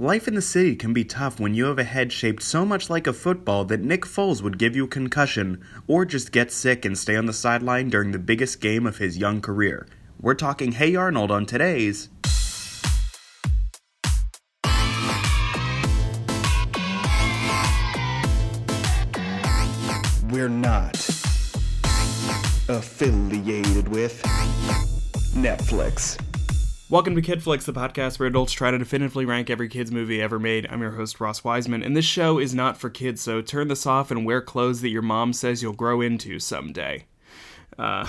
Life in the city can be tough when you have a head shaped so much like a football that Nick Foles would give you a concussion, or just get sick and stay on the sideline during the biggest game of his young career. We're talking Hey Arnold on today's. We're not affiliated with Netflix. Welcome to Kid Flicks, the podcast where adults try to definitively rank every kid's movie ever made. I'm your host, Ross Wiseman, and this show is not for kids, so turn this off and wear clothes that your mom says you'll grow into someday. Uh,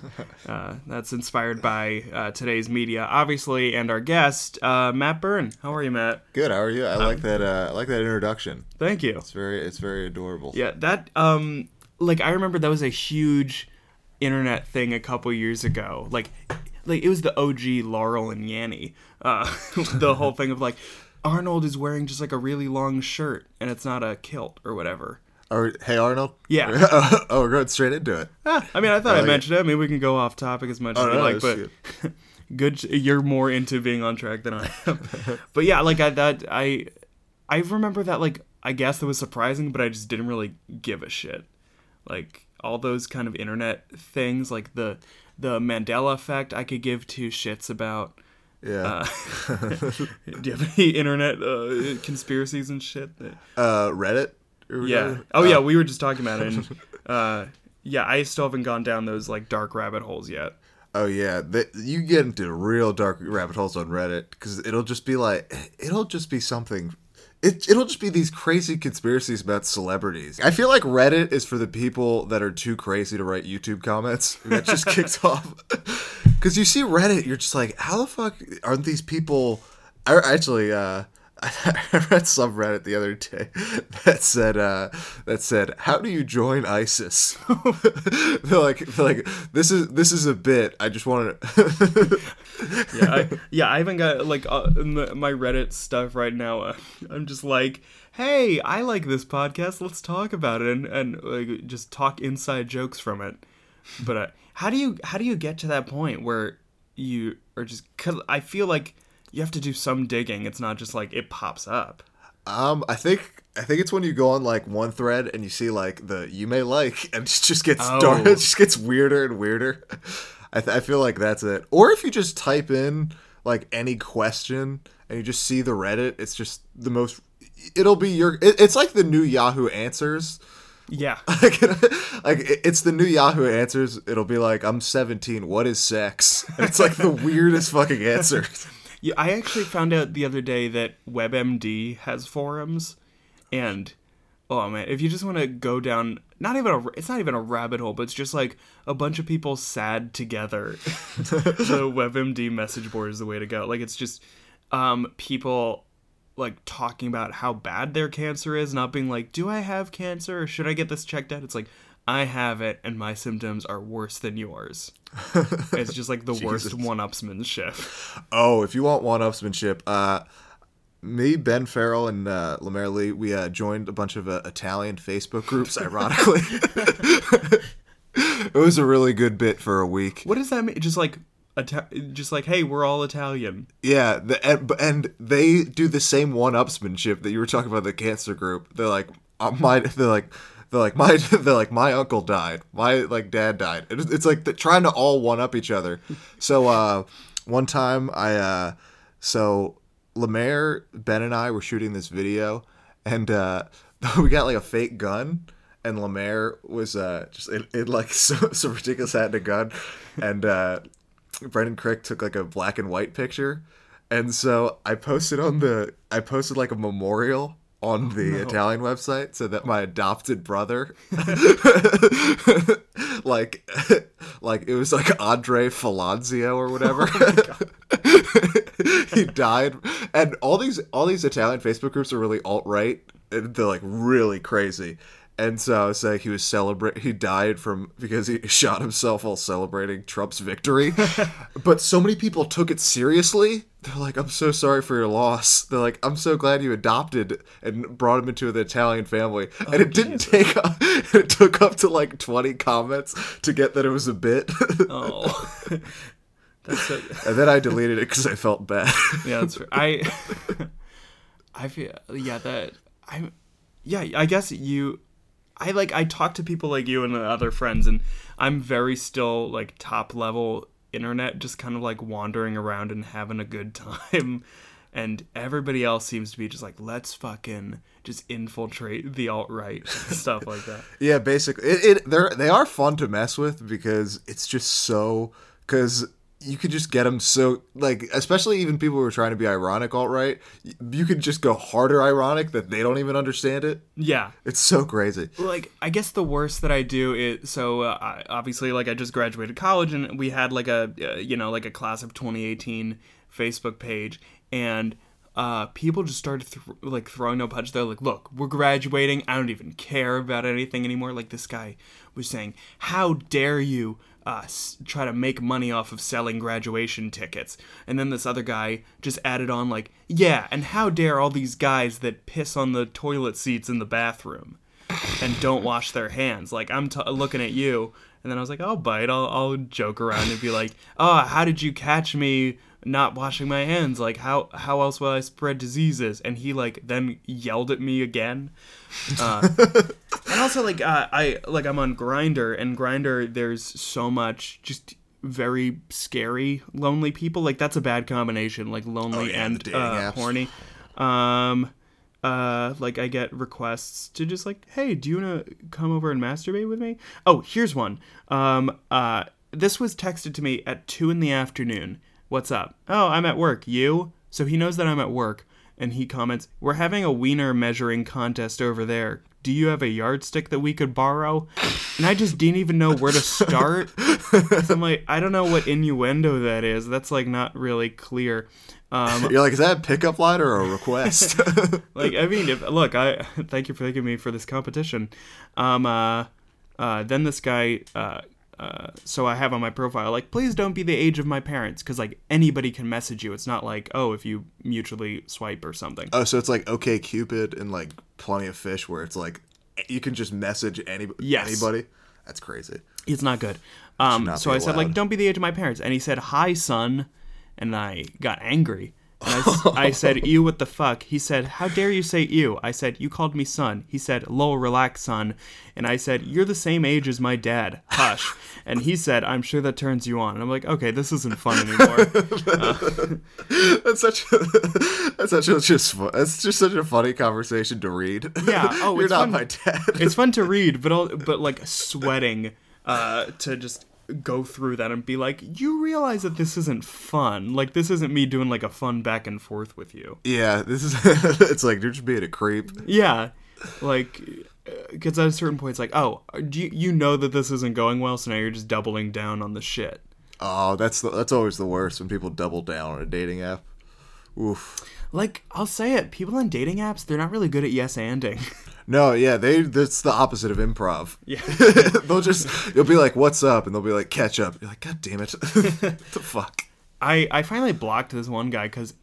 uh, that's inspired by uh, today's media, obviously, and our guest, uh, Matt Byrne. How are you, Matt? Good. How are you? I like that. Uh, I like that introduction. Thank you. It's very. It's very adorable. Yeah, that um, like I remember that was a huge internet thing a couple years ago. Like, like it was the OG Laurel and Yanny. Uh, the whole thing of like Arnold is wearing just like a really long shirt and it's not a kilt or whatever. Or hey Arnold. Yeah. oh, we're going straight into it. Ah, I mean, I thought I like it. mentioned it. I mean, we can go off topic as much as Oh, we no, like, but good. You're more into being on track than I am. but yeah, like I that I I remember that like I guess that was surprising, but I just didn't really give a shit. Like all those kind of internet things, like the the Mandela effect, I could give two shits about. Yeah. Do you have any internet uh, conspiracies and shit? That, Uh, Reddit. or yeah. Oh yeah, we were just talking about it. And, uh, yeah, I still haven't gone down those like dark rabbit holes yet. Oh yeah. The, you get into real dark rabbit holes on Reddit because it'll just be like it'll just be something. It, it'll just be these crazy conspiracies about celebrities. I feel like Reddit is for the people that are too crazy to write YouTube comments. That just kicks off. Because you see Reddit, you're just like, how the fuck aren't these people? I actually, uh, I read some Reddit the other day that said, uh, that said, how do you join ISIS? they're like, they're like, this is this is a bit. I just want to. Yeah, I, yeah, I haven't got like uh, in the, my Reddit stuff right now. Uh, I'm just like, hey, I like this podcast. Let's talk about it and and like, just talk inside jokes from it. But uh, how do you how do you get to that point where you are just? Cause I feel like you have to do some digging. It's not just like it pops up. Um, I think I think it's when you go on like one thread and you see like the you may like and it just gets Oh. dark, it just gets weirder and weirder. I, th- I feel like that's it. Or if you just type in like any question and you just see the Reddit, it's just the most. It'll be your. It, it's like the new Yahoo Answers. Yeah, Like, like it's the new Yahoo Answers. It'll be like I'm 17. What is sex? And it's like the weirdest fucking answer. Yeah, I actually found out the other day that WebMD has forums, and oh man, if you just want to go down, not even a, it's not even a rabbit hole, but it's just like a bunch of people sad together. the WebMD message board is the way to go. Like it's just um, people like talking about how bad their cancer is, not being like, "Do I have cancer? Or should I get this checked out?" It's like. I have it, and my symptoms are worse than yours. it's just like the worst one-upsmanship. Oh, if you want one-upsmanship, uh, me, Ben Farrell, and uh, Lee, we uh, joined a bunch of uh, Italian Facebook groups. Ironically, it was a really good bit for a week. What does that mean? Just like, Ita- just like, hey, we're all Italian. Yeah, the, and, and they do the same one-upsmanship that you were talking about the cancer group. They're like, uh, my, they're like. They're like my, they're like my uncle died, my like dad died. It's, it's like trying to all one up each other. So uh, one time I, uh, so Lemaire, Ben, and I were shooting this video, and uh, we got like a fake gun, and Lemaire was uh, just in, in like so, some ridiculous hat and a gun, and uh, Brendan Crick took like a black and white picture, and so I posted on the I posted like a memorial on the Italian website so that my adopted brother like like it was like Andre Falanzio or whatever. Oh he died and all these all these Italian Facebook groups are really alt right and they're like really crazy. And so I was like he was celebrate he died from because he shot himself while celebrating Trump's victory. but so many people took it seriously. They're like, I'm so sorry for your loss. They're like, I'm so glad you adopted and brought him into the Italian family. Oh, and it didn't take it took up to like 20 comments to get that it was a bit. Oh, that's so, and then I deleted it because I felt bad. yeah, that's fair. I I feel yeah that I yeah I guess you I like I talk to people like you and other friends and I'm very still like top level internet just kind of like wandering around and having a good time and everybody else seems to be just like let's fucking just infiltrate the alt right stuff like that. Yeah, basically, it, it they're they are fun to mess with because it's just so because you could just get them so like especially even people who are trying to be ironic alt right you could just go harder ironic that they don't even understand it Yeah. it's so crazy like i guess the worst that i do is so uh, I, obviously like i just graduated college and we had like a uh, you know like a class of 2018 facebook page and uh, people just started th- like throwing no punch. They're like, "Look, we're graduating. I don't even care about anything anymore." Like this guy was saying, "How dare you uh, s- try to make money off of selling graduation tickets?" And then this other guy just added on like, "Yeah, and how dare all these guys that piss on the toilet seats in the bathroom?" and don't wash their hands. Like I'm t- looking at you, and then I was like, I'll bite. I'll, I'll joke around and be like, oh, how did you catch me not washing my hands? Like how how else will I spread diseases? And he like then yelled at me again. Uh, and also like uh, I like I'm on Grindr, and Grindr there's so much just very scary lonely people like that's a bad combination like lonely yeah, and uh, horny um uh like i get requests to just like hey do you want to come over and masturbate with me oh here's one um uh this was texted to me at two in the afternoon what's up? Oh i'm at work. You? So he knows that i'm at work. And he comments we're having a wiener measuring contest over there. Do you have a yardstick that we could borrow? And i just didn't even know where to start. I'm like i don't know what innuendo that is. That's like not really clear. Um you're like is that a pickup line or a request? Like I mean, if look, I thank you for thanking me for this competition. Um, uh, uh, then this guy, uh, uh, so I have on my profile like, please don't be the age of my parents, because like anybody can message you. It's not like oh, if you mutually swipe or something. oh so it's like okay cupid and like plenty of fish where it's like you can just message any, Yes. anybody that's crazy It's not good. Um, not so I said like, don't be the age of my parents, and he said, hi, son, and I got angry. I, I said, "You what the fuck? He said, how dare you say you?" I said, you called me son. He said, lol, relax, son. And I said, you're the same age as my dad. Hush. And he said, I'm sure that turns you on. And I'm like, okay, this isn't fun anymore. that's such a, that's such a just that's just such a funny conversation to read Yeah, oh, you're it's not fun. my dad it's fun to read, but all, but like sweating uh, to just go through that and be like, you realize that this isn't fun. Like this isn't me doing like a fun back and forth with you. Yeah, this is. it's like you're just being a creep. Yeah, like uh, because at a certain point it's like, oh, do you, you know that this isn't going well, so now you're just doubling down on the shit. Oh, that's the, that's always the worst when people double down on a dating app. Oof. Like I'll say it, people on dating apps they're not really good at yes anding. No, yeah, they. That's the opposite of improv. Yeah. they'll just. You'll be like, "What's up?" and they'll be like, "Catch up." You're like, "God damn it! what the fuck?" I I finally blocked this one guy because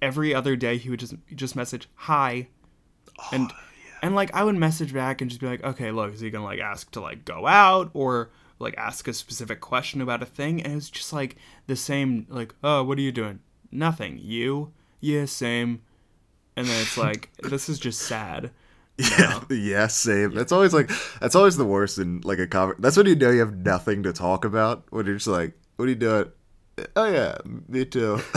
every other day he would just just message hi, oh, and and like I would message back and just be like, okay, look, is he gonna like ask to like go out or like ask a specific question about a thing? And it was just like the same, like, oh, what are you doing? Nothing. You? Yeah, same. And then it's like this is just sad. Yeah, yeah, same. That's always like that's always the worst in like a conver That's when you know you have nothing to talk about. When you're just like, "What are you doing?" Oh yeah, me too.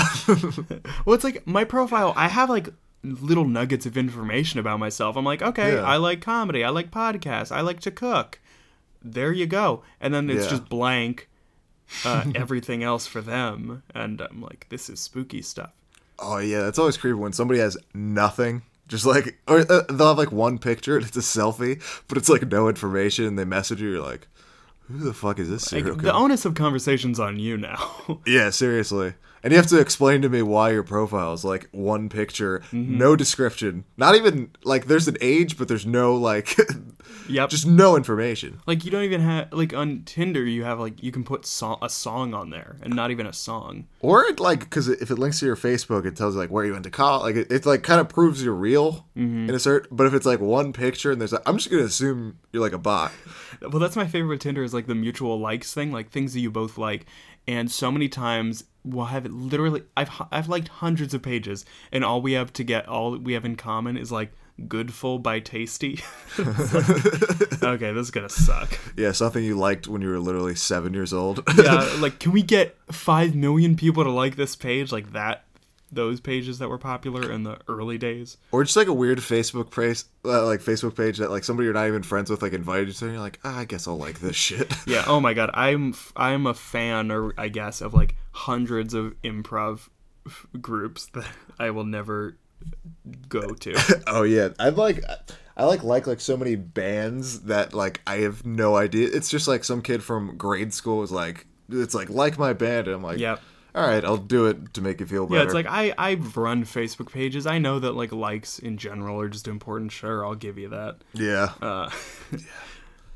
Well, it's like my profile. I have like little nuggets of information about myself. I'm like, okay, Yeah. I like comedy. I like podcasts. I like to cook. There you go. And then it's Yeah. just blank. Uh, everything else for them, and I'm like, this is spooky stuff. oh yeah, that's always creepy when somebody has nothing. Just like, or uh, they'll have like one picture and it's a selfie, but it's like no information. And they message you, you're like, "Who the fuck is this Like, serial the onus of conversation's on you now. Yeah, seriously. And you have to explain to me why your profile is like one picture, Mm-hmm. no description. Not even like there's an age, but there's no like yep. just no information. like you don't even have like on Tinder. You have like you can put so- a song on there, and not even a song. Or it like because if it links to your Facebook, it tells like where you went to college. Like it, it like kind of proves you're real Mm-hmm. in a certain. But if it's like one picture and there's, like, I'm just gonna assume you're like a bot. Well, that's my favorite with Tinder is like the mutual likes thing, like things that you both like. And so many times will have it literally. I've I've liked hundreds of pages, and all we have to get all we have in common is like "Goodful" by Tasty. Like, okay, this is gonna suck. Yeah, something you liked when you were literally seven years old. Yeah, like can we get five million people to like this page like that? Those pages that were popular in the early days. or just like a weird Facebook page, uh, like Facebook page that like somebody you're not even friends with, like invited you to, and you're like, ah, I guess I'll like this shit. Yeah. Oh my god, I'm I'm a fan, or I guess, of like hundreds of improv groups that I will never go to. oh yeah, I like. I like like like so many bands that like I have no idea. It's just like some kid from grade school is like, it's like like my band, and I'm like, Yep. all right, I'll do it to make you feel better. Yeah, it's like I I run Facebook pages. I know that like likes in general are just important. Sure, I'll give you that. yeah. Uh,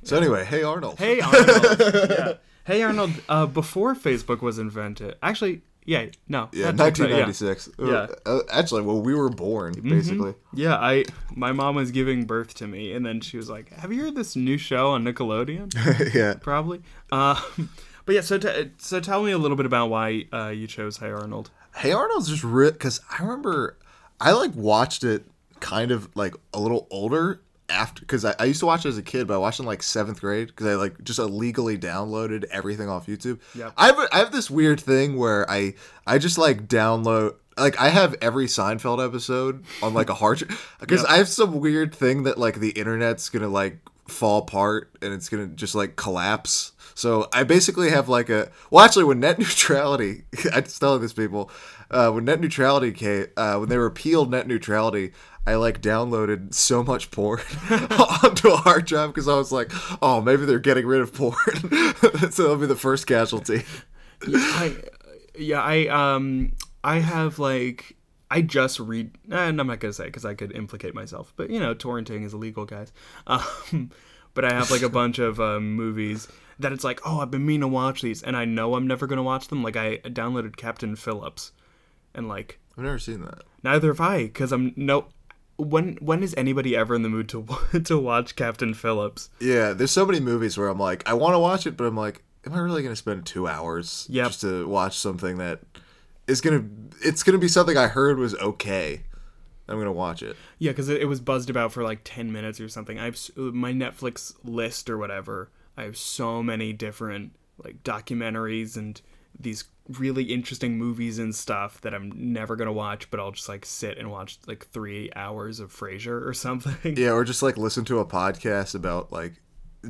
So anyway, hey Arnold. hey Arnold. yeah. Hey Arnold. Uh, before Facebook was invented, actually, yeah, no, Yeah, 1996. Yeah. Uh, actually, well, we were born basically. Yeah, I my mom was giving birth to me, and then she was like, "Have you heard this new show on Nickelodeon?" yeah. Probably. Uh, but yeah, so t- so tell me a little bit about why uh, you chose Hey Arnold. Hey Arnold's just because I remember I like watched it kind of like a little older after because I, I used to watch it as a kid, but I watched it in like seventh grade because I like just illegally downloaded everything off YouTube. Yeah, I have a, I have this weird thing where I I just like download like I have every Seinfeld episode on like a hard because Yep. I have some weird thing that like the internet's gonna like fall apart and it's gonna just like collapse. So I basically have like a well, actually, when net neutrality, I just telling this people, uh, when net neutrality came, uh, when they repealed net neutrality, I like downloaded so much porn onto a hard drive because I was like, oh, maybe they're getting rid of porn, so that'll be the first casualty. I, yeah, I um I have like I just read. And I'm not gonna say because I could implicate myself, but you know, torrenting is illegal, guys. Um, but I have like a bunch of um, movies that it's like, oh, I've been meaning to watch these, and I know I'm never gonna watch them. Like I downloaded Captain Phillips, and like I've never seen that. neither have I, because I'm no. When when is anybody ever in the mood to to watch Captain Phillips? Yeah, there's so many movies where I'm like, I want to watch it, but I'm like, am I really gonna spend two hours Yep. just to watch something that is gonna? It's gonna be something I heard was okay. I'm gonna watch it. Yeah, because it, it was buzzed about for like ten minutes or something. I have my Netflix list or whatever. I have so many different like documentaries and these really interesting movies and stuff that I'm never gonna watch, but I'll just like sit and watch like three hours of Frasier or something. Yeah, or just like listen to a podcast about like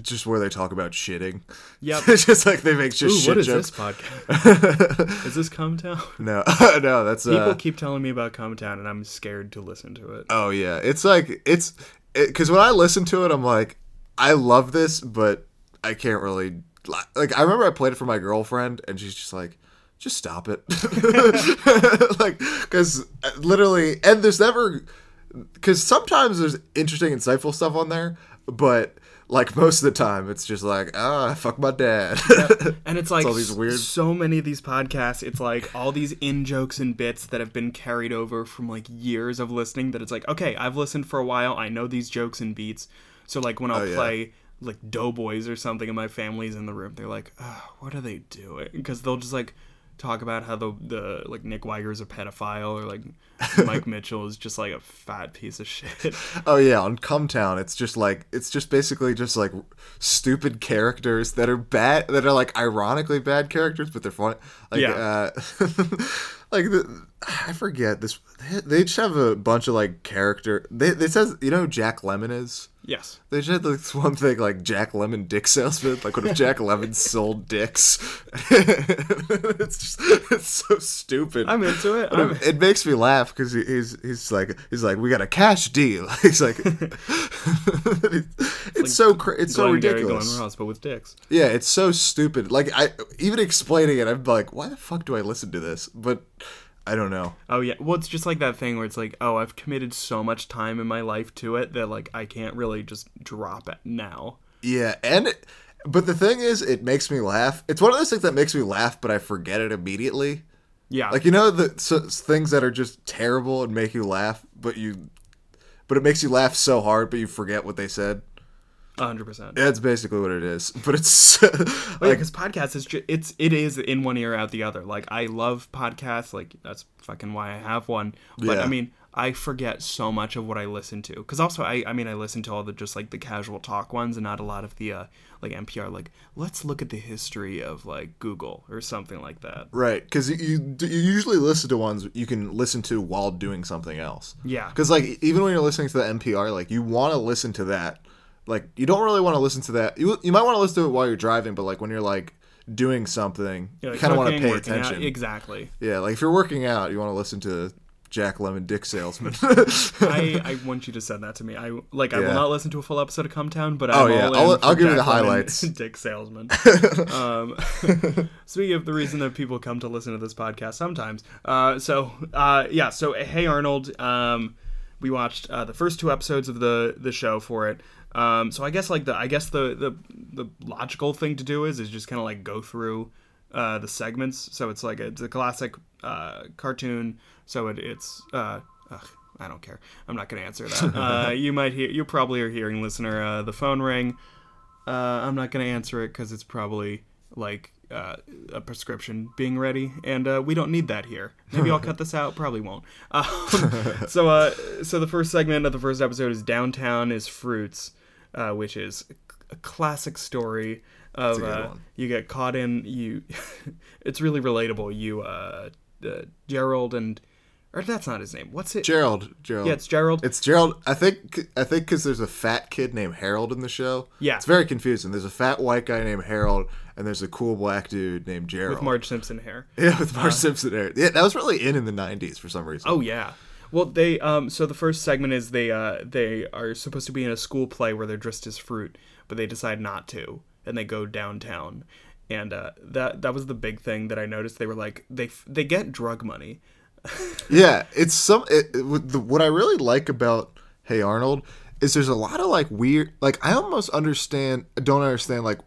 just where they talk about shitting. Yep. it's just like they make just Ooh, shit what is jokes. this podcast? is this Cum Town? No, no, that's People uh, keep telling me about Cum Town, and I'm scared to listen to it. Oh yeah, it's like it's because when I listen to it, I'm like, I love this, but I can't really like. I remember I played it for my girlfriend, and she's just like, just stop it, like because literally, and there's never because sometimes there's interesting, insightful stuff on there, but like most of the time, it's just like, ah, fuck my dad. And it's like all these weird- so many of these podcasts, it's like all these in jokes and bits that have been carried over from like years of listening that it's like, okay, I've listened for a while, I know these jokes and beats. So like when I'll Oh, yeah. play like Doughboys or something and my family's in the room, they're like, oh, what are they doing? Because they'll just like talk about how the the like Nick Wiger's a pedophile or like Mike Mitchell is just like a fat piece of shit. Oh yeah, on Cum Town, it's just like it's just basically just like stupid characters that are bad, that are like ironically bad characters, but they're funny. Like, Yeah. uh, like the I forget this. They, they just have a bunch of like character. They it says you know who Jack Lemmon is. yes. They just had this one thing like Jack Lemmon dick salesman. Like what if Jack Lemmon sold dicks? it's just it's so stupid. I'm into it. I'm, it, it makes me laugh because he, he's he's like he's like we got a cash deal. He's like it's, so cra- it's so ridiculous. Glen Ross, but with dicks. Yeah, it's so stupid. Like I even explaining it, I'm like, why the fuck do I listen to this? But I don't know. Oh yeah, well it's just like that thing where it's like, oh, I've committed so much time in my life to it that like I can't really just drop it now. Yeah, and it, but the thing is, it makes me laugh. It's one of those things that makes me laugh, but I forget it immediately. Yeah, Like you know the so, things that are just terrible and make you laugh, but you, but it makes you laugh so hard, but you forget what they said. Hundred percent. That's basically what it is. But it's Like, because podcast is ju- it's it is in one ear out the other. Like I love podcasts. Like that's fucking why I have one. But Yeah. I mean, I forget so much of what I listen to. Because also, I I mean, I listen to all the just like the casual talk ones and not a lot of the uh like NPR. Like let's look at the history of like Google or something like that. right because you, you you usually listen to ones you can listen to while doing something else. Yeah. Because like even when you're listening to the NPR, like you want to listen to that. Like you don't really want to listen to that. You you might want to listen to it while you're driving, but like when you're like doing something, Yeah, you kind of want to pay working out- attention. Exactly. Yeah, like if you're working out, you want to listen to Jack Lemmon Dick Salesman. I, I want you to send that to me. I like I Yeah. will not listen to a full episode of Cum Town, but Oh, I'm yeah. I'll- I'll give you the highlights. Dick salesman. um, speaking of the reason that people come to listen to this podcast sometimes. Uh, so uh, yeah, so Hey Arnold. Um, we watched uh, the first two episodes of the the show for it. Um, so I guess like the I guess the the the logical thing to do is is just kind of like go through uh, the segments. So it's like a, it's a classic uh, cartoon. So it, it's uh, ugh, I don't care. I'm not gonna answer that. Uh, you might hear you probably are hearing listener uh, the phone ring. Uh, I'm not gonna answer it because it's probably like uh, a prescription being ready, and uh, we don't need that here. Maybe I'll cut this out. Probably won't. Um, so, uh, so the first segment of the first episode is downtown is fruits, uh, which is a classic story of a good uh, one. you get caught in you. it's really relatable. You uh, uh, Gerald and or that's not his name. What's it? Gerald, Gerald. yeah, it's Gerald. It's Gerald. I think I think because there's a fat kid named Harold in the show. Yeah. it's very confusing. There's a fat white guy named Harold, and there's a cool black dude named Gerald. with Marge Simpson hair. yeah, with Marge Simpson hair. Yeah, that was really in in the '90s for some reason. Oh yeah. Well, they um so the first segment is they uh they are supposed to be in a school play where they're dressed as fruit, but they decide not to, and they go downtown. And uh, that that was the big thing that I noticed. They were like they they get drug money. Yeah, it's some. It, it- the, what I really like about Hey Arnold is there's a lot of like weird. Like I almost understand. Don't understand like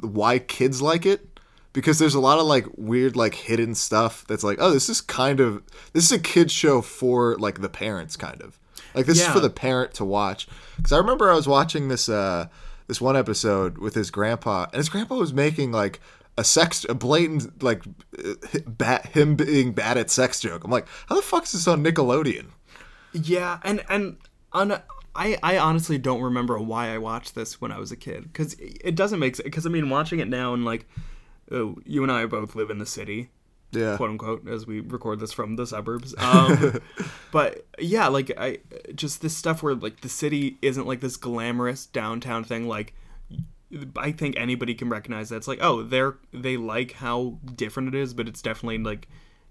why kids like it because there's a lot of like weird like hidden stuff that's like oh this is kind of this is a kids show for like the parents kind of. Like this is for the parent to watch. Because I remember I was watching this uh this one episode with his grandpa and his grandpa was making like a sex a blatant like bat him being bad at sex joke. I'm like how the fuck is this on Nickelodeon? Yeah, and and on I I honestly don't remember why I watched this when I was a kid because it doesn't make sense. Because I mean, watching it now and like, oh, you and I both live in the city. yeah quote unquote as we record this from the suburbs um, but yeah like i just this stuff where like the city isn't like this glamorous downtown thing like i think anybody can recognize that it's like oh they're they like how different it is but it's definitely like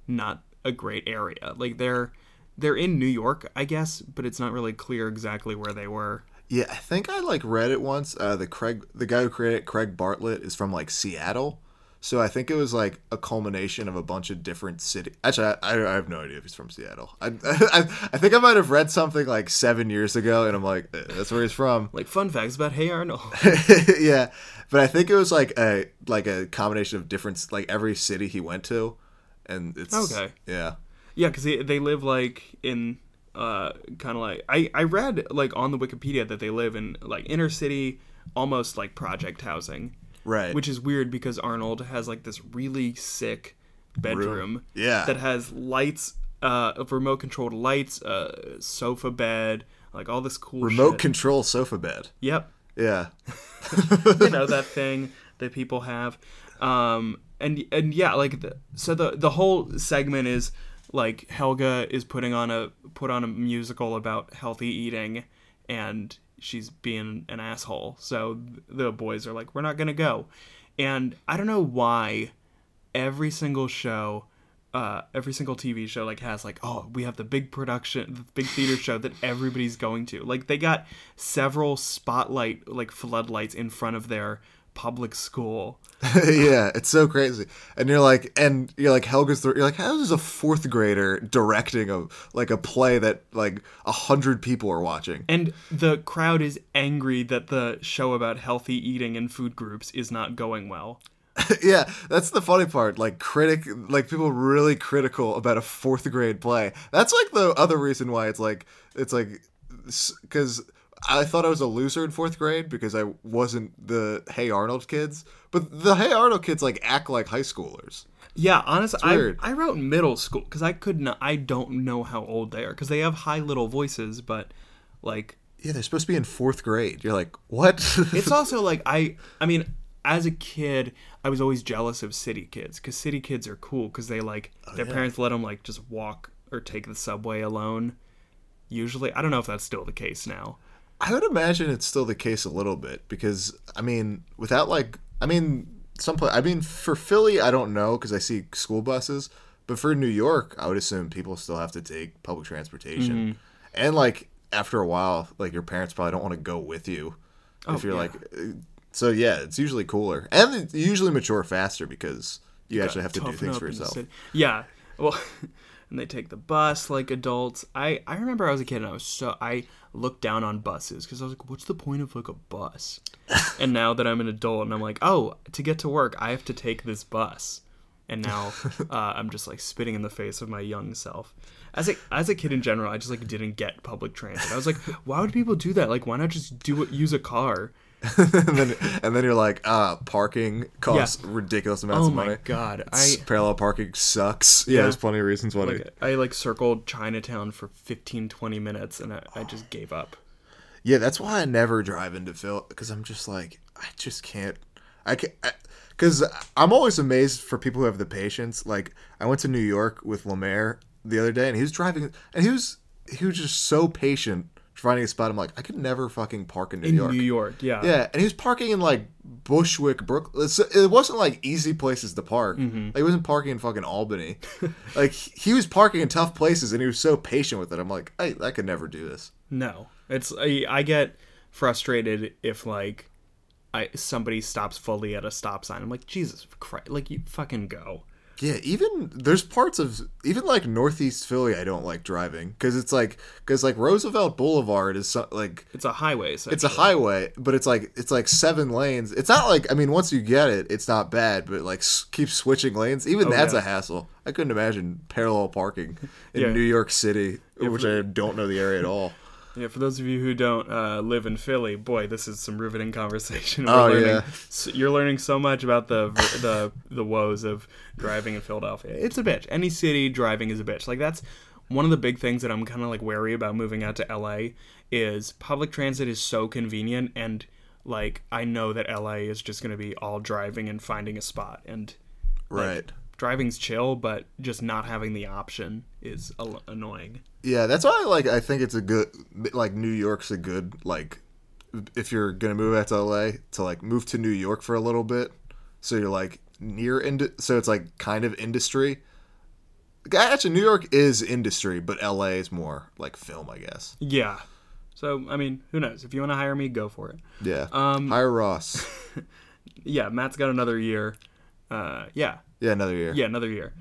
not a great area like they're they're in new york i guess but it's not really clear exactly where they were Yeah, I think I like read it once. Uh, the Craig, the guy who created it, Craig Bartlett, is from like Seattle. So I think it was like a culmination of a bunch of different city. Actually, I, I have no idea if he's from Seattle. I, I, I think I might have read something like seven years ago, and I'm like, eh, that's where he's from. like fun facts about hey arnold yeah, but I think it was like a like a combination of different like every city he went to, and it's Okay. Yeah, Yeah, because they, they live like in uh kind of like I I read like on the Wikipedia that they live in like inner city, almost like project housing, right. which is weird because Arnold has like this really sick bedroom, Yeah. that has lights, uh, remote controlled lights, uh, sofa bed, like all this cool remote shit. control sofa bed. yep, Yeah, you know that thing that people have um and and yeah like the, so the the whole segment is like helga is putting on a put on a musical about healthy eating and she's being an asshole. So the boys are like we're not gonna go. And i don't know why every single show uh, every single TV show like has like oh we have the big production the big theater show that everybody's going to. Like they got several spotlight like floodlights in front of their public school yeah, it's so crazy. And you're like, and you're like, Helga's. The, you're like, how is a fourth grader directing a like a play that like a hundred people are watching? and the crowd is angry that the show about healthy eating and food groups is not going well yeah, that's the funny part. Like critic, like people really critical about a fourth grade play. That's like the other reason why it's like it's like because I thought I was a loser in fourth grade because I wasn't the Hey Arnold kids. But the Hey Arnold kids like act like high schoolers. Yeah, honestly, I. I wrote middle school because I could not. I don't know how old they are because they have high little voices, but like Yeah, they're supposed to be in fourth grade. You're like, what? it's also like I. I mean, as a kid, I was always jealous of city kids because city kids are cool because they like oh, their parents let them like just walk or take the subway alone. Usually, I don't know if that's still the case now. I would imagine it's still the case a little bit because I mean, without like, I mean, some pla I mean, for Philly, I don't know because I see school buses, but for New York, I would assume people still have to take public transportation, and like after a while, like your parents probably don't want to go with you if you're yeah. like, uh, so yeah, it's usually cooler and usually mature faster because you actually have to do things for yourself. Yeah. Well, and they take the bus like adults. I I remember I was a kid and I was so I looked down on buses because I was like, what's the point of like a bus? and now that I'm an adult and I'm like, oh, to get to work, I have to take this bus. And now uh, I'm just like spitting in the face of my young self. As a as a kid in general, I just like didn't get public transit. I was like, why would people do that? Like, why not just do it? Use a car? and then and then you're like, ah, parking costs ridiculous amounts Oh of money. Oh my god, I parallel parking sucks. Yeah, Yeah. there's plenty of reasons why. like I like circled Chinatown for 15 20 minutes and I, I just gave up. Yeah, that's why I never drive into Phil because I'm just like I just can't. I can't. because I'm always amazed for people who have the patience. Like I went to New York with Lemaire the other day, and he was driving, and he was he was just so patient finding a spot. I'm like, I could never fucking park in New In York. New York, yeah. Yeah, and he was parking in like Bushwick, Brooklyn. It wasn't like easy places to park. Mm-hmm. Like he wasn't parking in fucking Albany. like he was parking in tough places, and he was so patient with it. I'm like, I I could never do this. No. It's I, I get frustrated if like I somebody stops fully at a stop sign. I'm like, Jesus Christ, like you fucking go. Yeah, even there's parts of even like Northeast Philly I don't like driving because it's like because like Roosevelt Boulevard is so, like It's a highway. it's a highway, but it's like it's like seven lanes. It's not like I mean once you get it, it's not bad, but like s- keep switching lanes. Even oh, that's yeah. a hassle. I couldn't imagine parallel parking in Yeah. New York City, which I don't know the area at all. Yeah, for those of you who don't uh, live in Philly, boy, this is some riveting conversation. Oh, learning, yeah. s- you're learning so much about the the the woes of driving in Philadelphia. It's a bitch. Any city driving is a bitch. Like that's one of the big things that I'm kind of like wary about moving out to LA is public transit is so convenient and like I know that LA is just going to be all driving and finding a spot and like, Right. driving's chill, but just not having the option is a- annoying. Yeah, that's why like I think it's a good like New York's a good like if you're gonna move out to LA to like move to New York for a little bit, so you're like near ind- so it's like kind of industry. Actually, New York is industry, but LA is more like film, I guess. Yeah. So I mean, who knows? If you want to hire me, go for it. Yeah. Um, Hire Ross. Yeah, Matt's got another year. Uh, yeah, Yeah, another year. yeah, another year.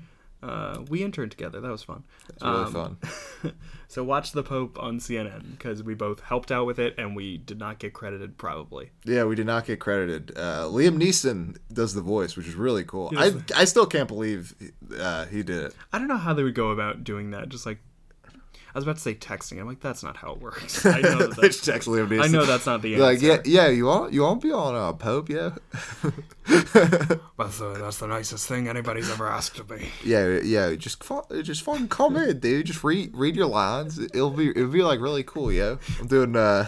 Uh, we interned together. That was fun. It's really Um, fun. So watch the Pope on CNN because we both helped out with it and we did not get credited. Probably. Yeah, we did not get credited. Uh, Liam Neeson does the voice, which is really cool. I I still can't believe uh, he did it. I don't know how they would go about doing that. Just like I was about to say texting. I'm like, that's not how it works. I know that that's, text Liam I know that's not the answer. like, yeah, yeah, you want you want to be on uh, Pope, yeah, That's the, that's the nicest thing anybody's ever asked of me. yeah, yeah. Just fu- just fucking come in, dude. Just read read your lines. It'll be it'll be like really cool, yo. I'm doing uh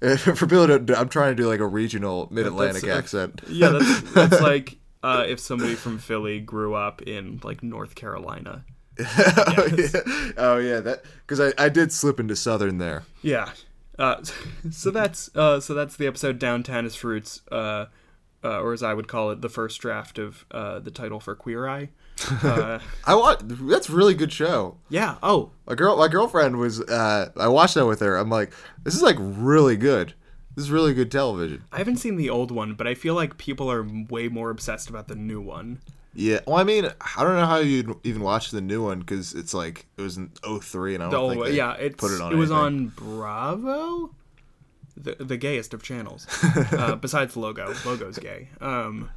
for people I'm trying to do like a regional mid Atlantic That's- accent. Yeah, that's, that's like uh, if somebody from Philly grew up in like North Carolina. Oh yeah, oh yeah. That because I I did slip into Southern there. Yeah. Uh, so that's uh, so that's the episode downtown is fruits, uh, uh, or as I would call it, the first draft of uh, the title for Queer Eye. Uh, I watch. That's a really good show. yeah. Oh, My girl, my girlfriend was. Uh, I watched that with her. I'm like, this is like really good. This is really good television. I haven't seen the old one, but I feel like people are way more obsessed about the new one. Yeah. Well, I mean, I don't know how you'd even watch the new one because it's like it was in 03 and I The don't old think they yeah. It's put it on. it was anything. on Bravo, the the gayest of channels, uh, besides logo. Logo's gay. Um,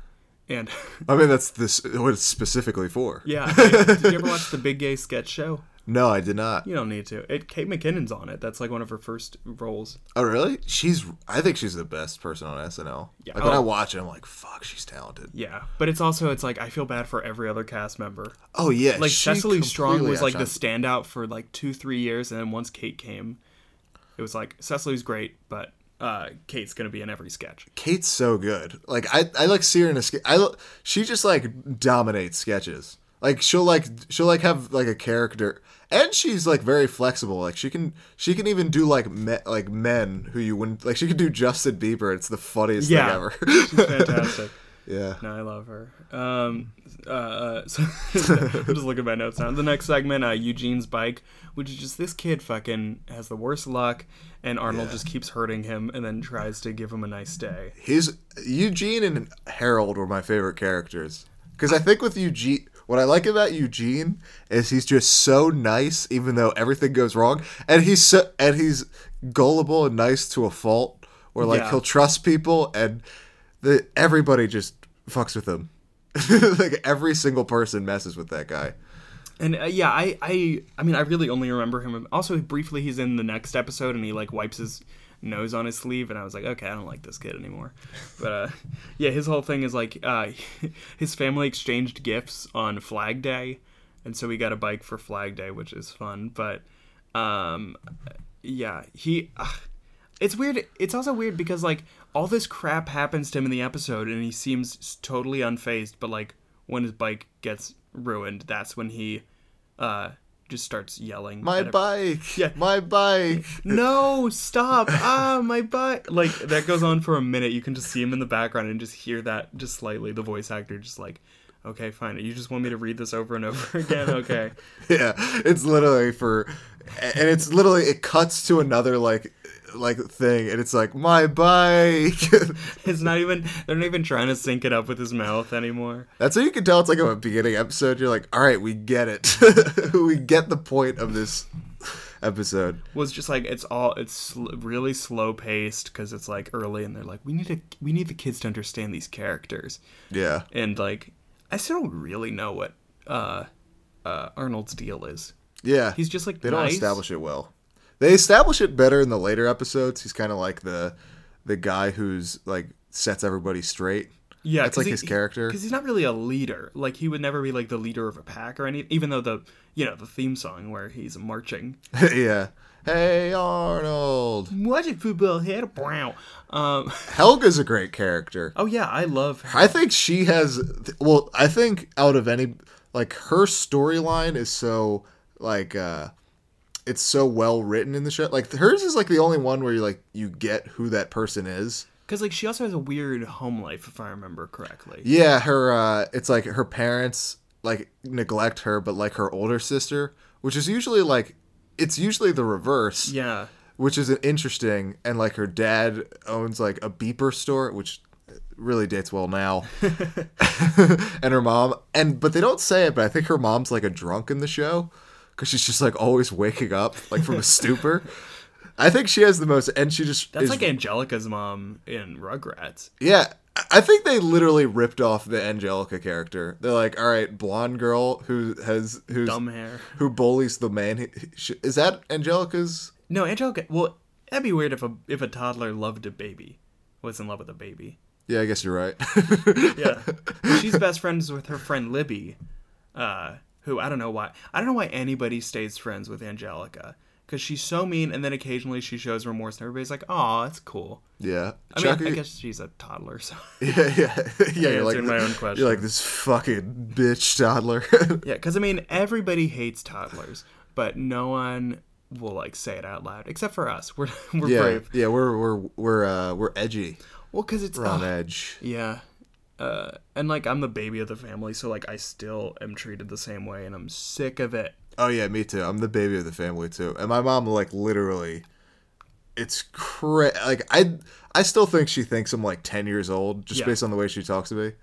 and I mean, that's this what it's specifically for. yeah. Did you ever watch the Big Gay Sketch Show? No, I did not. You don't need to. It Kate McKinnon's on it. That's like one of her first roles. Oh, really? She's. I think she's the best person on SNL. Yeah. Like when I Oh. watch it, I'm like, fuck, she's talented. Yeah, but it's also it's like I feel bad for every other cast member. Oh yeah, Like Cecily Strong was like the standout for like two three years, and then once Kate came, it was like Cecily's great, but uh, Kate's gonna be in every sketch. Kate's so good. Like I, I like see her in a sketch. I she just like dominates sketches. Like she'll like she'll like have like a character, and she's like very flexible. Like she can she can even do like me, like men who you wouldn't like. She could do Justin Bieber. It's the funniest Yeah. thing ever. She's fantastic. yeah. No, I love her. Um, uh, uh, so I'm just looking at my notes now. The next segment, uh, Eugene's bike, which is just this kid fucking has the worst luck, and Arnold Yeah. just keeps hurting him, and then tries to give him a nice day. His Eugene and Harold were my favorite characters because I think with Eugene, what I like about Eugene is he's just so nice, even though everything goes wrong, and he's so and he's gullible and nice to a fault. Where like Yeah. he'll trust people, and the everybody just fucks with him. like every single person messes with that guy. And uh, yeah, I, I, I mean, I really only remember him. Also, briefly, he's in the next episode, and he like wipes his nose on his sleeve, and I was like, okay, I don't like this kid anymore. But uh, yeah, his whole thing is like, uh, his family exchanged gifts on Flag Day, and so we got a bike for Flag Day, which is fun. But um, yeah, he. Uh, it's weird. It's also weird because like all this crap happens to him in the episode, and he seems totally unfazed. But like when his bike gets ruined, that's when he uh just starts yelling. My bike, Yeah. my bike. No, stop! ah, my bike. Like that goes on for a minute. You can just see him in the background and just hear that just slightly. The voice actor just like, okay, fine. You just want me to read this over and over again? Okay. Yeah, it's literally for, and it's literally it cuts to another like, like thing, and it's like my bike. It's not even. They're not even trying to sync it up with his mouth anymore. That's how you can tell it's like a beginning episode. You're like, all right, we get it. we get the point of this episode. was just like it's all it's sl- really slow paced because it's like early and they're like we need to we need the kids to understand these characters Yeah, and like I still don't really know what uh uh Arnold's deal is. yeah. He's just like they don't establish it well. They establish it better in the later episodes. He's kind of like the, the guy who's like sets everybody straight. Yeah, That's like his character. because he's not really a leader. Like he would never be like the leader of a pack or any. Even though the you know the theme song where he's marching. yeah. Hey Arnold. Watching football head brown. Um. Helga's a great character. Oh yeah, I love. Her. I think she has well, I think out of any like her storyline is so like uh it's so well written in the show. Like hers is like the only one where you like you get who that person is. Because like she also has a weird home life, if I remember correctly. Yeah, her uh it's like her parents like neglect her but like her older sister, which is usually like it's usually the reverse. Yeah. Which is interesting and like her dad owns like a beeper store which really dates well now. and her mom and but they don't say it but I think her mom's like a drunk in the show cuz she's just like always waking up like from a stupor. I think she has the most and she just That's is like Angelica's mom in Rugrats. yeah, I think they literally ripped off the Angelica character. They're like, all right, blonde girl who has who's Dumb hair. who bullies the man. Is that Angelica's? No, Angelica. Well, that'd be weird if a if a toddler loved a baby, was in love with a baby. Yeah, I guess you're right. Yeah, she's best friends with her friend Libby, uh, who I don't know why. I don't know why anybody stays friends with Angelica because she's so mean, and then occasionally she shows remorse, and everybody's like, "Oh, that's cool." yeah, I mean, I guess she's a toddler, so Yeah, yeah, yeah. You're like my own question. You're like this fucking bitch toddler. yeah. Because I mean, everybody hates toddlers, but no one will like say it out loud except for us. We're we're yeah, brave. yeah. We're we're we're uh we're edgy. Well, because it's We're on ugh, edge. Yeah. Uh, and like I'm the baby of the family, so like I still am treated the same way, and I'm sick of it. Oh yeah, me too. I'm the baby of the family too, and my mom like literally, it's cra Like I, I still think she thinks I'm like ten years old just Yeah. based on the way she talks to me.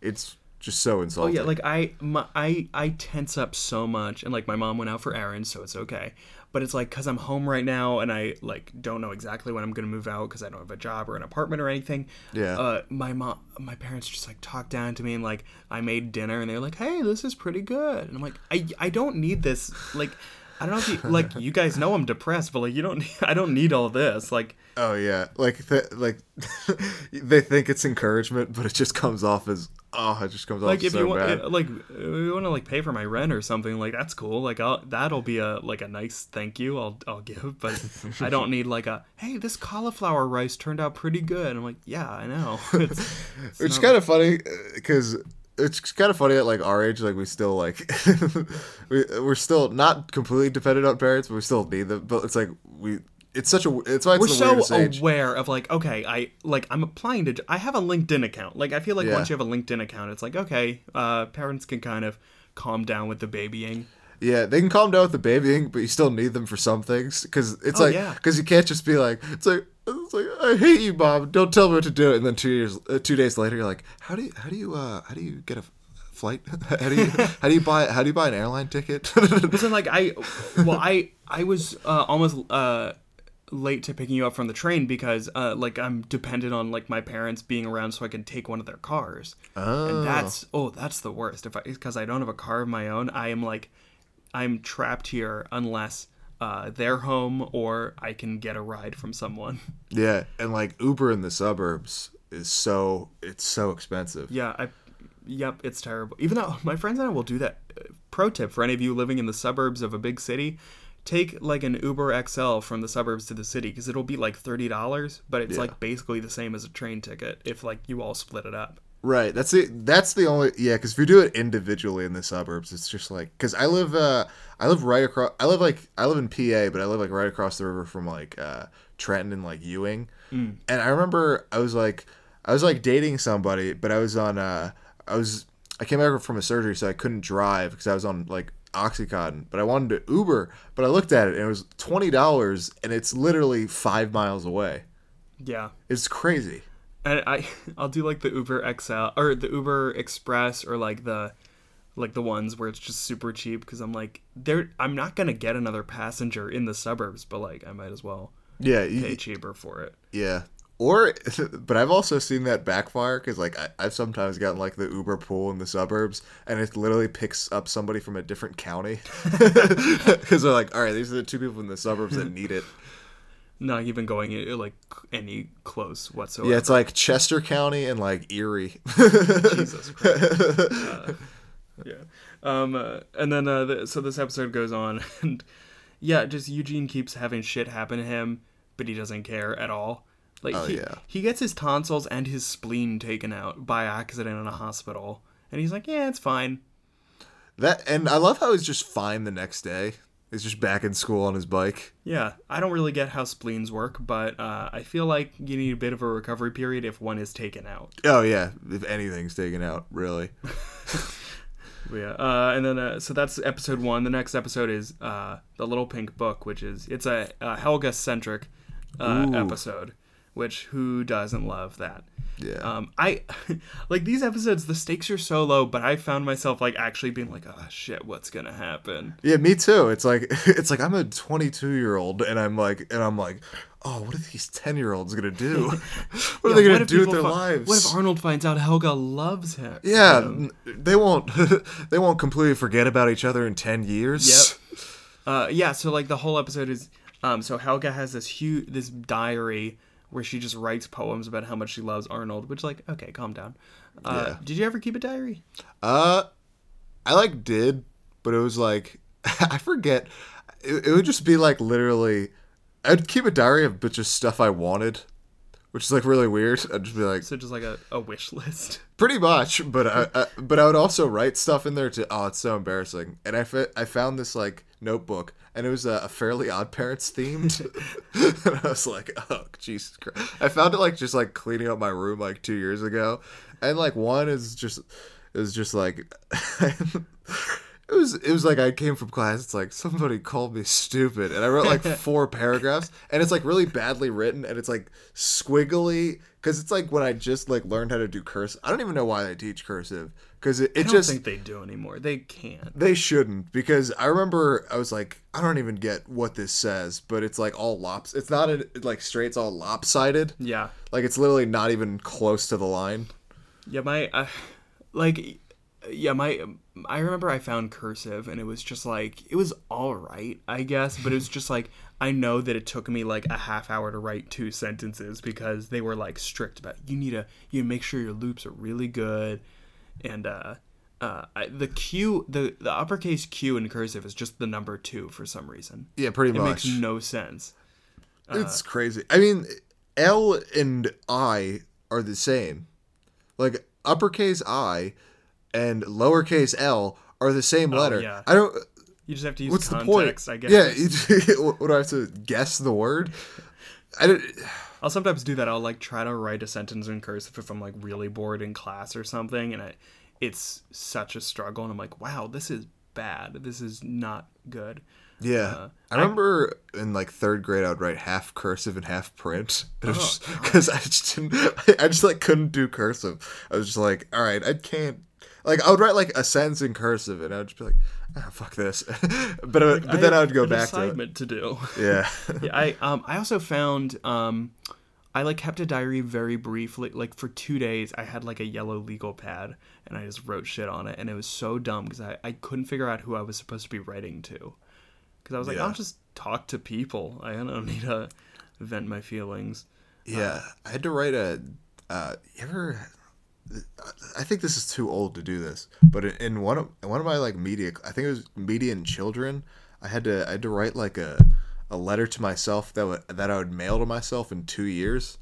It's just so insulting. Oh yeah, like I my, I I tense up so much, and like my mom went out for errands, so it's okay. But it's like because I'm home right now, and I like don't know exactly when I'm gonna move out because I don't have a job or an apartment or anything. Yeah. Uh, my mom, my parents just like talk down to me, and like I made dinner, and they're like, "Hey, this is pretty good," and I'm like, I I don't need this. Like, I don't know if you like you guys know I'm depressed, but like you don't I don't need all this. Like Oh yeah, like th- like they think it's encouragement, but it just comes off as oh, it just comes off like if so you want bad. uh, like uh, you want to like pay for my rent or something, like that's cool. Like I'll that'll be a like a nice thank you I'll I'll give, but I don't need like a hey, this cauliflower rice turned out pretty good. I'm like, yeah, I know. It's, it's It's not- kind of funny because it's kind of funny at like our age, like we still like we we're still not completely dependent on parents, but we still need them. But it's like we, it's such a, it's why it's we're the so aware of like okay i like i'm applying to i have a linkedin account like i feel like Yeah. once you have a linkedin account it's like okay uh parents can kind of calm down with the babying Yeah, they can calm down with the babying, but you still need them for some things because it's Oh, like yeah. because you can't just be like it's like it's like I hate you, mom. Don't tell me what to do. And then two years, uh, two days later, you're like, how do you how do you uh how do you get a flight? how do you how do you buy how do you buy an airline ticket? then like i well i i was uh almost uh late to picking you up from the train because uh like i'm dependent on like my parents being around so i can take one of their cars Oh. and that's oh that's the worst if i because i don't have a car of my own i am like i'm trapped here unless uh, they're home or I can get a ride from someone. yeah, and like Uber in the suburbs is so it's so expensive. Yeah, I. Yep, it's terrible. Even though my friends and I will do that. Uh, Pro tip for any of you living in the suburbs of a big city: take like an Uber XL from the suburbs to the city because it'll be like thirty dollars, but it's Yeah. like basically the same as a train ticket if like you all split it up. Right. That's the that's the only yeah. Because if you do it individually in the suburbs, it's just like because I live uh I live right across I live like I live in PA, but I live like right across the river from like uh Trenton and like Ewing, and I remember I was like I was like dating somebody, but I was on uh I was I came back from a surgery, so I couldn't drive because I was on like oxycontin but i wanted to uber but i looked at it and it was $20 and it's literally five miles away Yeah, it's crazy and I I'll do like the Uber XL or the Uber Express or like the like the ones where it's just super cheap because I'm like there I'm not gonna get another passenger in the suburbs, but like I might as well yeah you- pay cheaper for it. Yeah. Or, but I've also seen that backfire because, like, I, I've sometimes gotten like the Uber pool in the suburbs, and it literally picks up somebody from a different county because they're like, all right, these are the two people in the suburbs that need it. Not even going i- like any close whatsoever. Yeah, it's like Chester County and like Erie. Jesus Christ. Uh, yeah. Um, uh, and then uh, the, so this episode goes on, and yeah, just Eugene keeps having shit happen to him, but he doesn't care at all. Like Oh, he, yeah. he gets his tonsils and his spleen taken out by accident in a hospital, and he's like, yeah, it's fine. that and I love how he's just fine the next day. He's just back in school on his bike. Yeah, I don't really get how spleens work, but uh, I feel like you need a bit of a recovery period if one is taken out. Oh yeah, if anything's taken out, really. Yeah, uh, and then uh, so that's episode one. The next episode is uh, the Little Pink Book, which is it's a, a Helga centric uh, episode. Which who doesn't love that? Yeah. Um, I like these episodes. The stakes are so low, but I found myself like actually being like, "Oh shit, what's gonna happen?" Yeah, me too. It's like it's like I'm a 22 year old, and I'm like, and I'm like, oh, what are these 10 year olds gonna do? what are they gonna do with their fi- lives? What if Arnold finds out Helga loves him? yeah, Um, they won't. they won't completely forget about each other in 10 years. Yep. Uh, yeah. So like the whole episode is, um, so Helga has this huge this diary where she just writes poems about how much she loves Arnold. Which like, okay, calm down. Uh, Yeah. Did you ever keep a diary? Uh, I like did, but it was like I forget. It, it would just be like literally. I'd keep a diary of but just stuff I wanted, which is like really weird. I'd just be like, So just like a, a wish list. Pretty much, but I, I but I would also write stuff in there to oh it's so embarrassing. And I found this like notebook and it was a, a Fairly Odd Parents themed, and I was like oh Jesus Christ! I found it like just like cleaning up my room like two years ago, and like one is just is just like. It was it was like I came from class. It's like somebody called me stupid, and I wrote like four paragraphs, and it's like really badly written, and it's like squiggly because it's like when I just like learned how to do cursive. I don't even know why they teach cursive because it, it I don't just think they do anymore. They can't. they shouldn't because I remember I was like I don't even get what this says, but it's like all lops. It's not a, like straight. It's all lopsided. Yeah. Like it's literally not even close to the line. Yeah. My uh, like. Yeah. My I remember I found cursive and it was just like it was all right, I guess, but it was just like I know that it took me like a half hour to write two sentences because they were like strict about you need to you make sure your loops are really good and uh uh, I, the Q, the the uppercase Q in cursive is just the number two for some reason. Yeah, pretty It much. It makes no sense. It's crazy. I mean, L and I are the same. Like uppercase I and lowercase L are the same letter. Oh, yeah. I don't. You just have to use What's context, the I guess. Yeah. what do I have to guess the word? I don't. I'll sometimes do that. I'll like try to write a sentence in cursive if I'm like really bored in class or something, and I, it's such a struggle. And I'm like, wow, this is bad. This is not good. Yeah. Uh, I remember in like third grade, I would write half cursive and half print. Oh, Because I just didn't, I just like couldn't do cursive. I was just like, all right, I can't. Like I would write like a sentence in cursive, and I would just be like, ah, fuck this. but uh, but then I would go back to it. assignment to do. Yeah. yeah, I um I also found um I like kept a diary very briefly. Like for two days, I had like a yellow legal pad, and I just wrote shit on it, and it was so dumb because I I couldn't figure out who I was supposed to be writing to, because I was like, Yeah. I'll just talk to people. I don't need to vent my feelings. Yeah, I had to write a. Uh, you ever? I think this is too old to do this, but in- one of in one of my like media, I think it was media and children. I had to I had to write like a a letter to myself that would, that I would mail to myself in two years.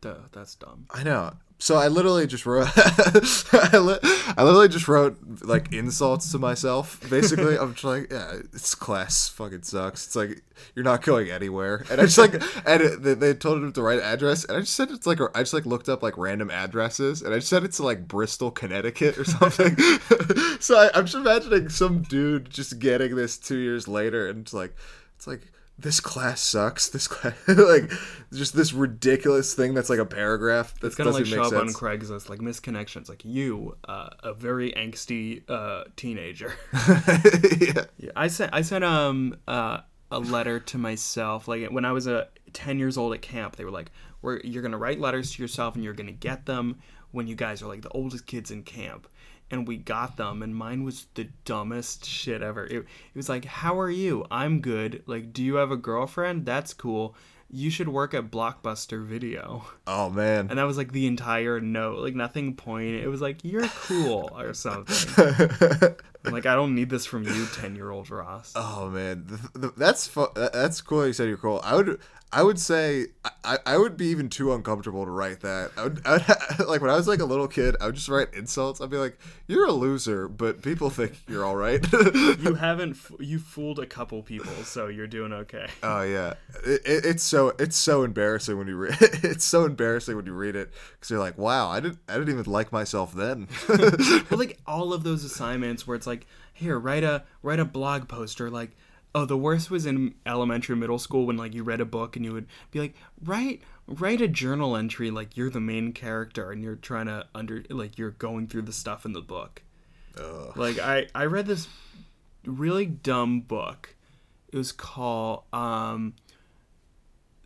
Duh, that's dumb. I know. So I literally just wrote. I, li- I literally just wrote like insults to myself. Basically, I'm just like, yeah, this class fucking sucks. It's like you're not going anywhere. And I just like, and they, they told him the right address, and I just said it's like, I just like looked up like random addresses, and I just said it's like Bristol, Connecticut or something. so I, I'm just imagining some dude just getting this two years later, and it's like, it's like this class sucks. This class, like, just this ridiculous thing that's like a paragraph that It's gonna like up on. Craigslist like misconnections. Like you, uh, a very angsty uh, teenager. yeah. Yeah, I sent I sent um uh, a letter to myself like when I was uh, ten years old at camp. They were like, "We're you're gonna write letters to yourself and you're gonna get them when you guys are like the oldest kids in camp." And we got them, and mine was the dumbest shit ever. It, it was like, "How are you? I'm good. Like, do you have a girlfriend? That's cool. You should work at Blockbuster Video." Oh man. And that was like the entire note, like nothing point. It was like, "You're cool" or something. Like, I don't need this from you, ten year old Ross. Oh man, Th- th- that's fu- that's cool. You said you're cool. I would I would say I, I would be even too uncomfortable to write that. I would, I would like when I was like a little kid, I would just write insults. I'd be like, "You're a loser," but people think you're all right. you haven't you fooled a couple people so you're doing okay Oh yeah, it, it, it's so it's so embarrassing when you read. It's so embarrassing when you read it because you're like, "Wow, I didn't I didn't even like myself then." but like all of those assignments where it's like here write a write a blog post or like oh the worst was in elementary middle school when like you read a book and you would be like write write a journal entry like you're the main character and you're trying to under like you're going through the stuff in the book. Like i i read this really dumb book. It was called um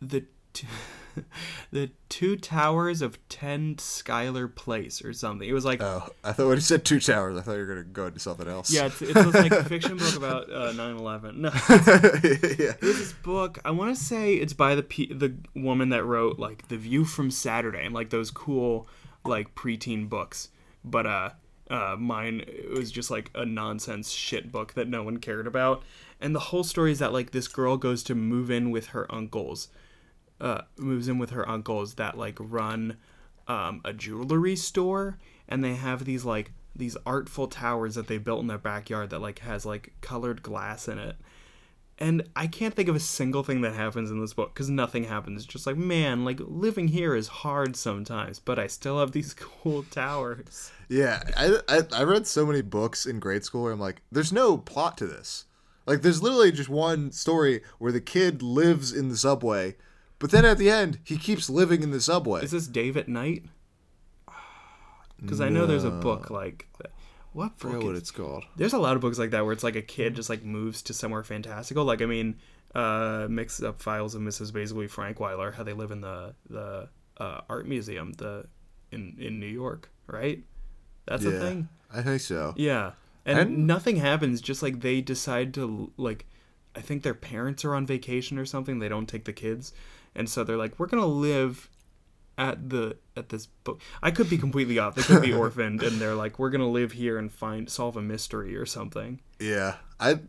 the t- the two towers of 10 Schuyler Place or something. It was like oh, I thought when you said two towers, I thought you were gonna go into something else. yeah, it's, it's this like fiction book about uh, 9/11. No, yeah. there's this book. I want to say it's by the the woman that wrote like The View from Saturday and like those cool like preteen books. But uh, uh, mine it was just like a nonsense shit book that no one cared about. And the whole story is that like this girl goes to move in with her uncles, uh, moves in with her uncles that like run um, a jewelry store, and they have these like these artful towers that they built in their backyard that like has like colored glass in it. And I can't think of a single thing that happens in this book because nothing happens. It's just like, man, like living here is hard sometimes, but I still have these cool towers. Yeah, I, I I read so many books in grade school where I'm like, there's no plot to this. Like, there's literally just one story where the kid lives in the subway, but then at the end he keeps living in the subway. Is this Dave at Night? Because I know there's a book like that. What I book? forget what it's called. There's a lot of books like that where it's like a kid just like moves to somewhere fantastical. Like I mean, uh, mix up files of Mrs. Basically Frankweiler, how they live in the the uh, art museum, the in in New York, right? That's a thing. I think so. Yeah. and And- nothing happens. Just like they decide to like, I think their parents are on vacation or something. They don't take the kids, and so they're like, we're gonna live at the at this book. I could be completely off. They could be orphaned, and they're like, we're gonna live here and find solve a mystery or something. Yeah, I.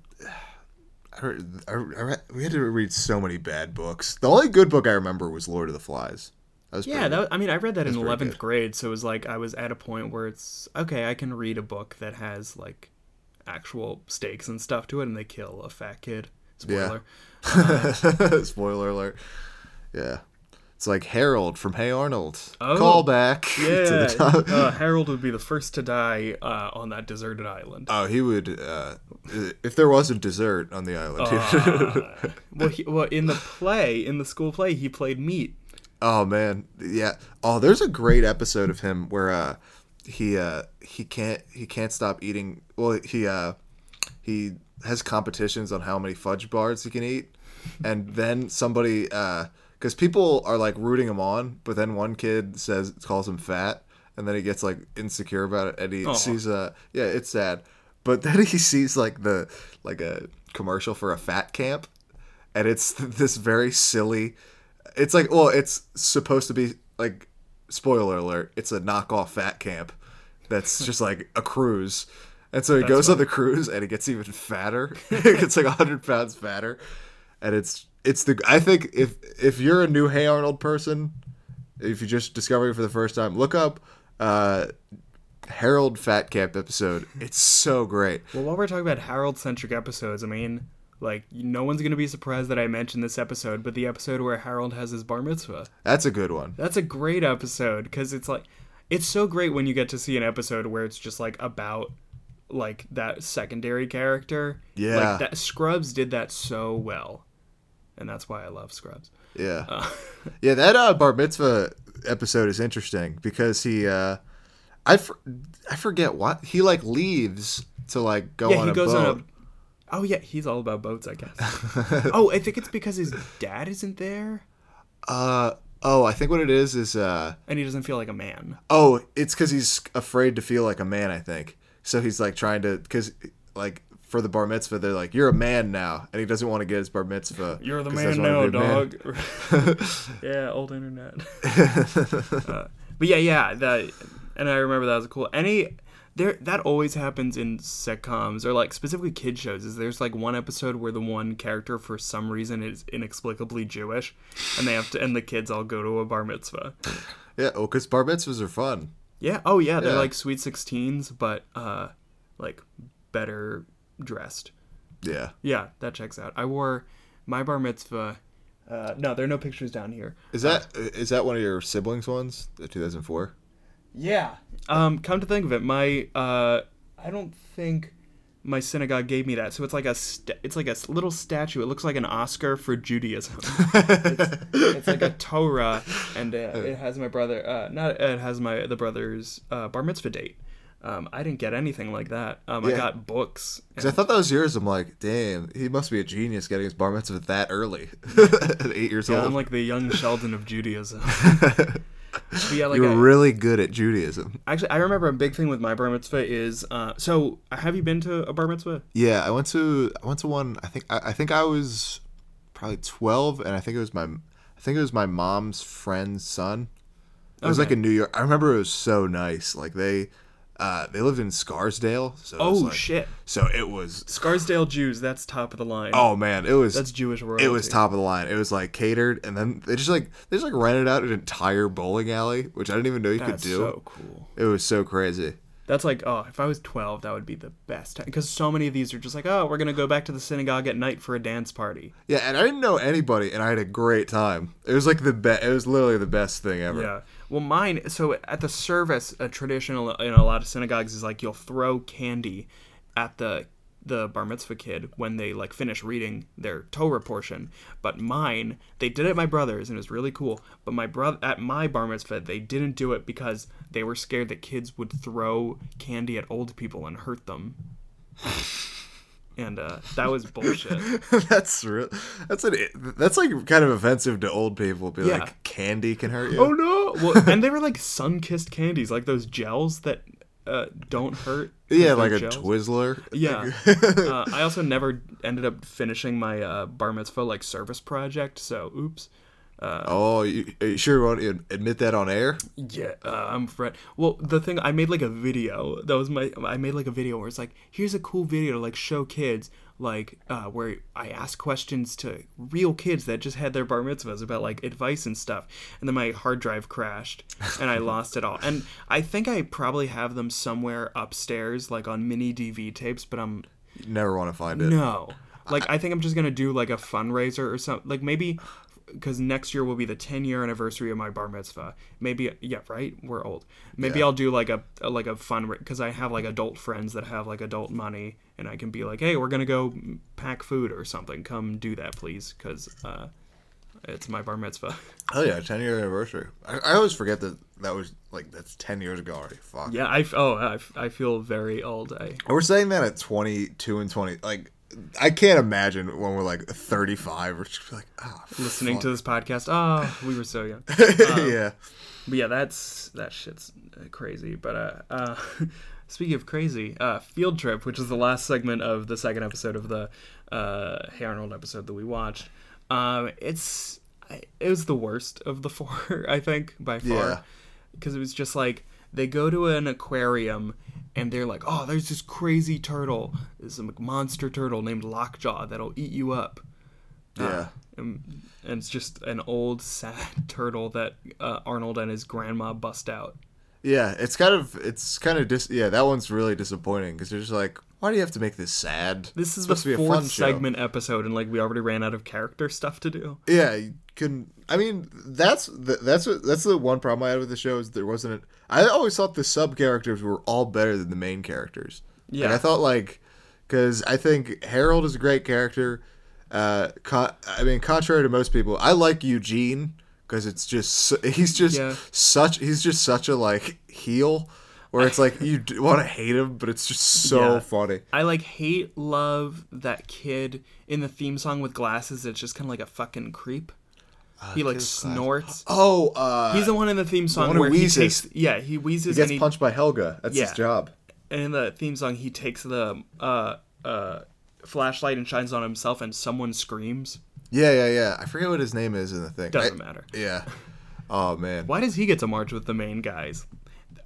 I, read- I, read- we had to read so many bad books. The only good book I remember was Lord of the Flies. That was Yeah, that, I mean, I read that in eleventh grade, so it was like I was at a point where it's okay. I can read a book that has like actual stakes and stuff to it, and they kill a fat kid. Spoiler. good. Uh, Spoiler alert. Yeah, it's like Harold from Hey Arnold. Oh, Call back. to Yeah, uh, Harold would be the first to die uh, on that deserted island. Oh, he would. Uh, if there was a dessert on the island. Uh, well, he, well, in the play, in the school play, he played meat. Oh man, yeah. Oh, there's a great episode of him where uh he uh he can't he can't stop eating. Well, he uh he has competitions on how many fudge bars he can eat, and then somebody uh because people are like rooting him on, but then one kid says calls him fat, and then he gets like insecure about it, and he Aw. sees uh yeah it's sad, but then he sees like the like a commercial for a fat camp, and it's this very silly it's like well it's supposed to be like spoiler alert it's a knockoff fat camp that's just like a cruise. And so he goes on the cruise and he gets even fatter. He gets like 100 pounds fatter and it's it's the i think if if you're a new hey arnold person if you just discovering it for the first time look up uh harold fat camp episode it's so great Well, while we're talking about Harold centric episodes, I mean, like, no one's gonna be surprised that I mentioned this episode, but the episode where Harold has his bar mitzvah. that's a good one That's a great episode because it's like it's so great when you get to see an episode where it's just like about like that secondary character. Yeah. Like that Scrubs did that so well. And that's why I love Scrubs. Yeah. yeah, that uh, bar mitzvah episode is interesting because he uh I for, I forget what he like leaves to like go yeah, on he a goes boat. on a Oh yeah, he's all about boats, I guess. oh, I think it's because his dad isn't there Uh oh, I think what it is is uh and he doesn't feel like a man. oh, it's cuz he's afraid to feel like a man, I think. So he's like trying to cuz like for the bar mitzvah they're like you're a man now and he doesn't want to get his bar mitzvah. You're the man now, a man. dog. yeah, old internet. Uh, but yeah, yeah, that, and I remember that was cool. Any there that always happens in sitcoms or like specifically kid shows. Is there's like one episode where the one character for some reason is inexplicably Jewish, and they have to, and the kids all go to a bar mitzvah. Yeah, oh cuz bar mitzvahs are fun. Yeah. Oh yeah, they're Yeah. like sweet sixteens, but uh, like better dressed. Yeah. Yeah, that checks out. I wore my bar mitzvah. Uh, no, there are no pictures down here. Is that is that one of your siblings ones? The 2004? Yeah. Um, come to think of it, my uh, I don't think my synagogue gave me that. So it's like a sta- it's like a little statue. It looks like an Oscar for Judaism. it's, it's like a Torah, and uh, it has my brother. Uh, not it has my the brother's uh, bar mitzvah date. Um, I didn't get anything like that. Um, I got books. Because I thought that was yours. I'm like, damn, he must be a genius getting his bar mitzvah that early, at eight years Yeah, old. I'm like the young Sheldon of Judaism. Yeah, like you were I- really good at Judaism. actually, I remember a big thing with my bar mitzvah is uh, so. Have you been to a bar mitzvah? Yeah, I went to I went to one. I think I, I think I was probably 12, and I think it was my I think it was my mom's friend's son. It was like in New York. I remember it was so nice. Like they uh, they lived in Scarsdale. So Oh like- shit! So it was. Scarsdale Jews, that's top of the line. Oh man, it was. that's Jewish royalty. It was top of the line. It was like catered, and then they just like they just like rented out an entire bowling alley, which I didn't even know you That's could do. so cool. It was so crazy. That's like, oh, if I was 12, that would be the best. Because so many of these are just like, oh, we're gonna go back to the synagogue at night for a dance party. Yeah, and I didn't know anybody, and I had a great time. It was like the best. It was literally the best thing ever. Yeah. Well, mine. So at the service, a traditional in a lot of synagogues is like you'll throw candy at the the bar mitzvah kid when they like finish reading their Torah portion. But mine, they did it at my brother's and it was really cool. But my brother at my bar mitzvah, they didn't do it because they were scared that kids would throw candy at old people and hurt them. and uh, that was bullshit. that's real. That's an. That's like kind of offensive to old people. Be Yeah. like, candy can hurt you. Oh no! Well, and they were like Sunkist candies, like those gels that uh, don't hurt. Yeah, like a gels. Twizzler. Yeah. uh, I also never ended up finishing my uh, bar mitzvah like service project. So oops. Oh, you, you sure want to admit that on air? Yeah, uh, I'm Fred. Well, the thing I made like a video. That was my. I made like a video where it's like, here's a cool video to like show kids, like uh, where I ask questions to real kids that just had their bar mitzvahs about like advice and stuff. And then my hard drive crashed, and I lost it all. And I think I probably have them somewhere upstairs, like on mini DV tapes. But I'm You never want to find it. no. Like I think I'm just gonna do like a fundraiser or something. Like maybe because next year will be the 10 year anniversary of my bar mitzvah. Maybe yeah, right? We're old. Maybe Yeah. I'll do like a, a like a fun because I have like adult friends that have like adult money, and I can be like, hey, we're gonna go pack food or something. Come do that, please, because uh, it's my bar mitzvah. Oh yeah, ten year anniversary. I, I always forget that that was like that's ten years ago already. Fuck. yeah, i oh I, I feel very old. I We're saying that at twenty two and twenty. Like, I can't imagine when we're like thirty five. We're just like, ah, listening fuck. to this podcast. Oh, we were so young. yeah. But yeah, that's that shit's uh, crazy. But uh, uh, speaking of crazy, uh, field trip, which is the last segment of the second episode of the uh, Hey Arnold episode that we watched. Um, it's it was the worst of the four, I think, by far, Yeah. because it was just like they go to an aquarium and they're like, oh, there's this crazy turtle, this monster turtle named Lockjaw that'll eat you up. Yeah. And, and it's just an old sad turtle that uh, Arnold and his grandma bust out. Yeah, it's kind of it's kind of dis. Yeah, that one's really disappointing because you're just like, why do you have to make this sad? This is It's supposed to the be a fun fourth show. segment episode, and like we already ran out of character stuff to do. Yeah, you can. I mean, that's the, that's what that's the one problem I had with the show is there wasn't. A, I always thought the sub characters were all better than the main characters. Yeah. Like, I thought like because I think Harold is a great character. Uh, con- I mean, contrary to most people, I like Eugene because it's just he's just Yeah. such he's just such a like heel. Where it's like you want to hate him, but it's just so Yeah. funny. I like hate love that kid in the theme song with glasses. It's just kind of like a fucking creep. he like snorts. Oh, uh, He's the one in the theme song who where he wheezes. takes yeah he wheezes he gets he punched by Helga. That's Yeah. his job. and in the theme song he takes the uh uh flashlight and shines on himself and someone screams. Yeah, yeah, yeah. I forget what his name is in the thing. Doesn't I- matter. Yeah. Oh man. Why does he get to march with the main guys?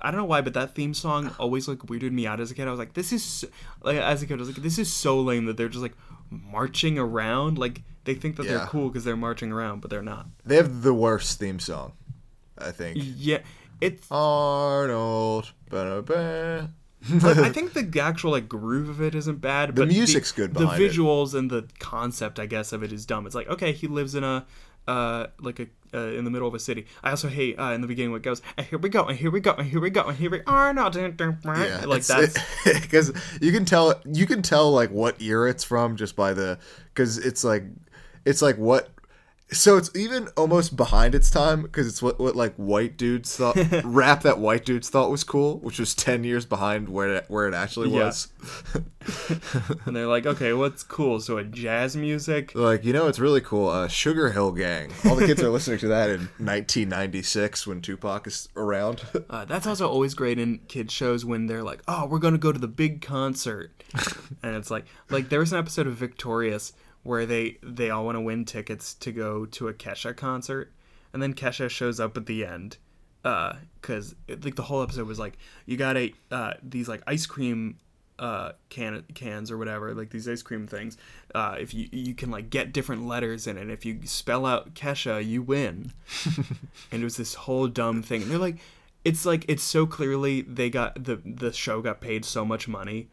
I don't know why, but that theme song always like weirded me out as a kid. I was like, this is so, like as a kid, I was like, this is so lame that they're just like marching around. Like they think that Yeah. they're cool because they're marching around, but they're not. They have the worst theme song, I think. Yeah, it's. Arnold. ba-da-ba. like, I think the actual like groove of it isn't bad. The music's good The behind it. visuals and the concept, I guess, of it is dumb. It's like okay, he lives in a. Uh, like a uh, in the middle of a city. I also hate uh, in the beginning what goes. And here we go, and here we go, and here we go, and here we Arnold. yeah, like that's because you can tell you can tell like what year it's from just by the because it's like it's like what so it's even almost behind its time because it's what what like white dudes thought rap that white dudes thought was cool which was 10 years behind where it, where it actually Yeah. was and they're like, okay, what's cool? So a jazz music. They're like you know it's really cool uh sugar hill gang all the kids are listening to that in 1996 when tupac is around Uh, that's also always great in kids shows when they're like, oh, we're gonna go to the big concert, and it's like, like there was an episode of Victorious where they they all want to win tickets to go to a Kesha concert, and then Kesha shows up at the end, because like the whole episode was like, you got a uh, these like ice cream uh can cans or whatever like these ice cream things uh if you you can like get different letters in it if you spell out kesha you win. And it was this whole dumb thing and they're like it's like it's so clearly they got the the show got paid so much money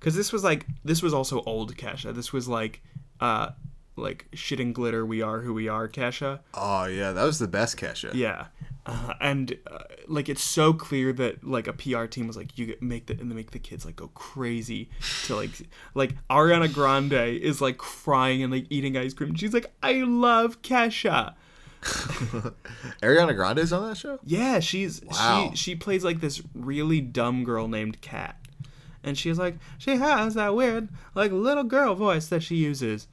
because this was like this was also old kesha this was like uh like shit and glitter we are who we are kesha. Oh yeah that was the best kesha. Yeah. Uh, and uh, like it's so clear that like a pr team was like you get- make the and they make the kids like go crazy to like like ariana grande is like crying and like eating ice cream. She's like i love kesha. Ariana grande's on that show? Yeah, she's Wow. she she plays like this really dumb girl named Kat. And she's like she has that weird like little girl voice that she uses.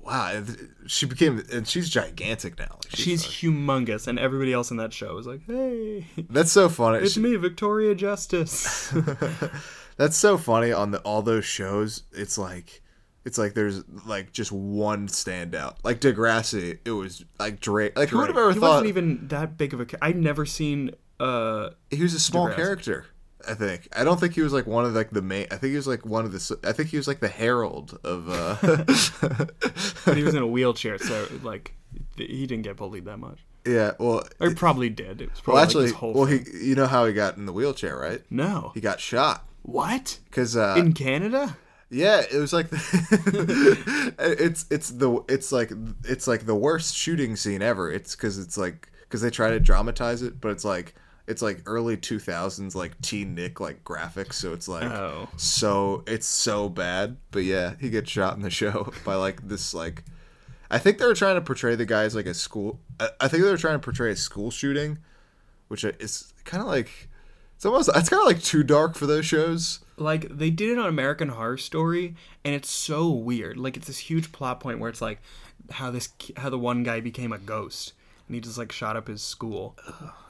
wow, she became and she's gigantic now. Like, She's humongous, and everybody else in that show is like, "Hey, that's so funny. it's She- me, Victoria Justice." That's so funny on the all those shows. It's like it's like there's like just one standout. Like Degrassi, it was like Drake. Like who would have ever he thought wasn't even that big of a. ca- I've never seen. Uh, he was a small Degrassi. character? I think. I don't think he was like one of like the main. I think he was like one of the. I think he was like the herald of. uh but he was in a wheelchair, so like he didn't get bullied that much. Yeah. Well. Or he probably did. It was probably like actually, whole well, he. You know how he got in the wheelchair, right? no. He got shot What because. uh in Canada? Yeah, it was like the, it's it's the it's like it's like the worst shooting scene ever. It's because it's like because they try to dramatize it, but it's like it's like early two thousands like teen Nick like graphics. So it's like Oh. so it's so bad. But yeah, he gets shot in the show by like this like I think they were trying to portray the guys like a school. I, I think they were trying to portray a school shooting, which is kind of like it's almost it's kind of like too dark for those shows. Like they did it on American Horror Story, and it's so weird. Like it's this huge plot point where it's like how this how the one guy became a ghost, and he just like shot up his school.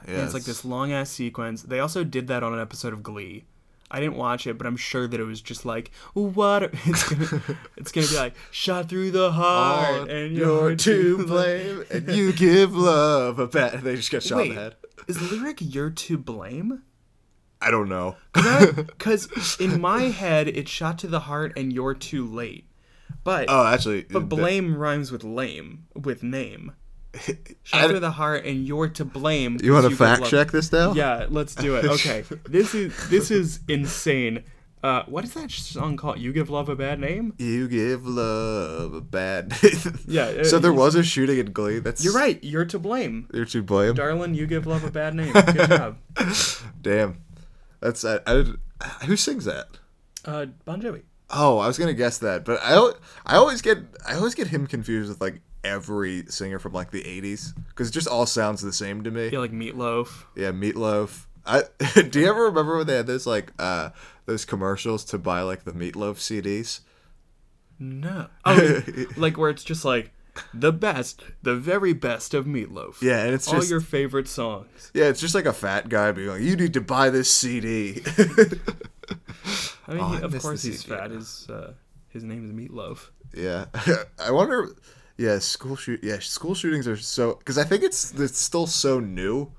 Yeah, it's like this long ass sequence. They also did that on an episode of Glee. I didn't watch it, but I'm sure that it was just like what it's gonna it's gonna be like shot through the heart All and you're you're to blame, and you give love a pat. They just got shot in the head. is the lyric "You're to blame"? I don't know. Because in my head, it's shot to the heart and you're too late. But Oh, actually, but blame rhymes with lame with name. Shot to the heart and you're to blame. You want to fact check this now? Yeah, let's do it. Okay, this is this is insane. Uh, what is that song called? You give love a bad name. You give love a bad. Name. Yeah, uh, so there was a shooting in Glee. That's You're right. You're to blame, You're to blame. darling. You give love a bad name. Good job. Damn. That's I, I, who sings that? Uh, Bon Jovi. Oh, I was gonna guess that, but I I always get I always get him confused with like every singer from like the '80s because it just all sounds the same to me. Yeah, like Meatloaf. Yeah, Meatloaf. I do you ever remember when they had those like uh those commercials to buy like the Meatloaf CDs? No. Oh, like where it's just like the best, the very best of Meatloaf. Yeah, and it's all just your favorite songs. yeah, it's just like a fat guy being like, "You need to buy this CD." I mean, Oh, he- I of course he's fat. His uh, his name is Meatloaf. yeah, I wonder. Yeah, school shoot. Yeah, school shootings are so because I think it's it's still so new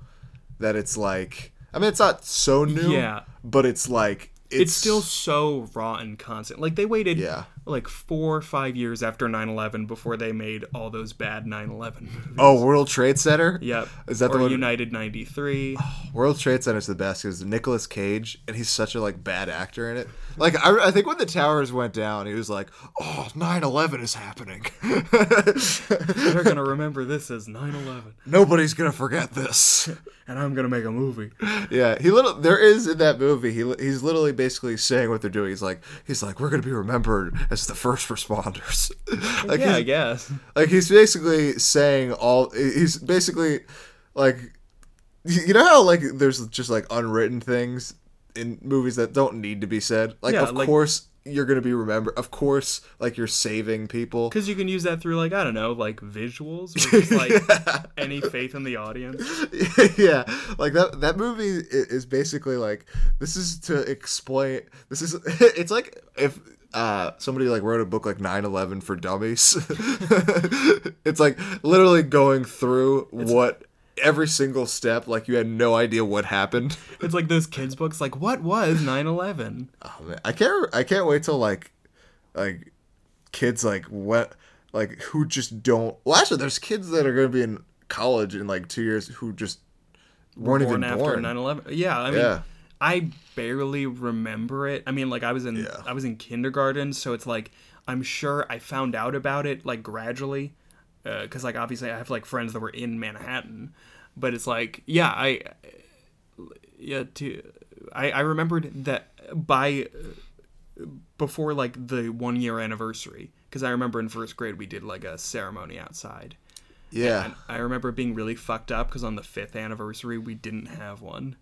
that it's like I mean it's not so new. Yeah. but it's like it's, It's, still so raw and constant. Like they waited Yeah. Like four or five years after 9-11 before they made all those bad 9-11 movies. Oh, World Trade Center. Yep. Is that the one? United 93. World Trade Center is the best because Nicolas Cage, and he's such a like bad actor in it. Like I, I think when the towers went down, he was like, "Oh, 9/11 is happening. They're going to remember this as 9-11. Nobody's gonna forget this." And I'm going to make a movie. yeah, he little there is in that movie. He he's literally basically saying what they're doing. He's like, he's like, "We're gonna be remembered as the first responders." like yeah, I guess. like he's basically saying all. He's basically like, you know how like there's just like unwritten things in movies that don't need to be said. Like, Yeah, of like- course you're gonna be remembered. Of course, like you're saving people. Because you can use that through, like, I don't know, like visuals just, like, any faith in the audience. yeah, like that that movie is basically like this is to explain. This is it's like if uh somebody like wrote a book like 9/11 for dummies. it's like literally going through what every single step like you had no idea what happened. It's like those kids' books, like, what was 9 11? Oh man, I can't I can't wait till like like kids like what like who just don't. Well, actually, there's kids that are going to be in college in like two years who just weren't Born even after born. 9 11. Yeah, I mean, Yeah. I barely remember it. I mean, like, I was in Yeah. I was in kindergarten, so it's like, I'm sure I found out about it, like, gradually. Uh, because, like, obviously, I have, like, friends that were in Manhattan. But it's like, yeah, I. Yeah, to, I, I remembered that by before like the one year anniversary because I remember in first grade we did like a ceremony outside. Yeah. And I remember being really fucked up because on the fifth anniversary we didn't have one.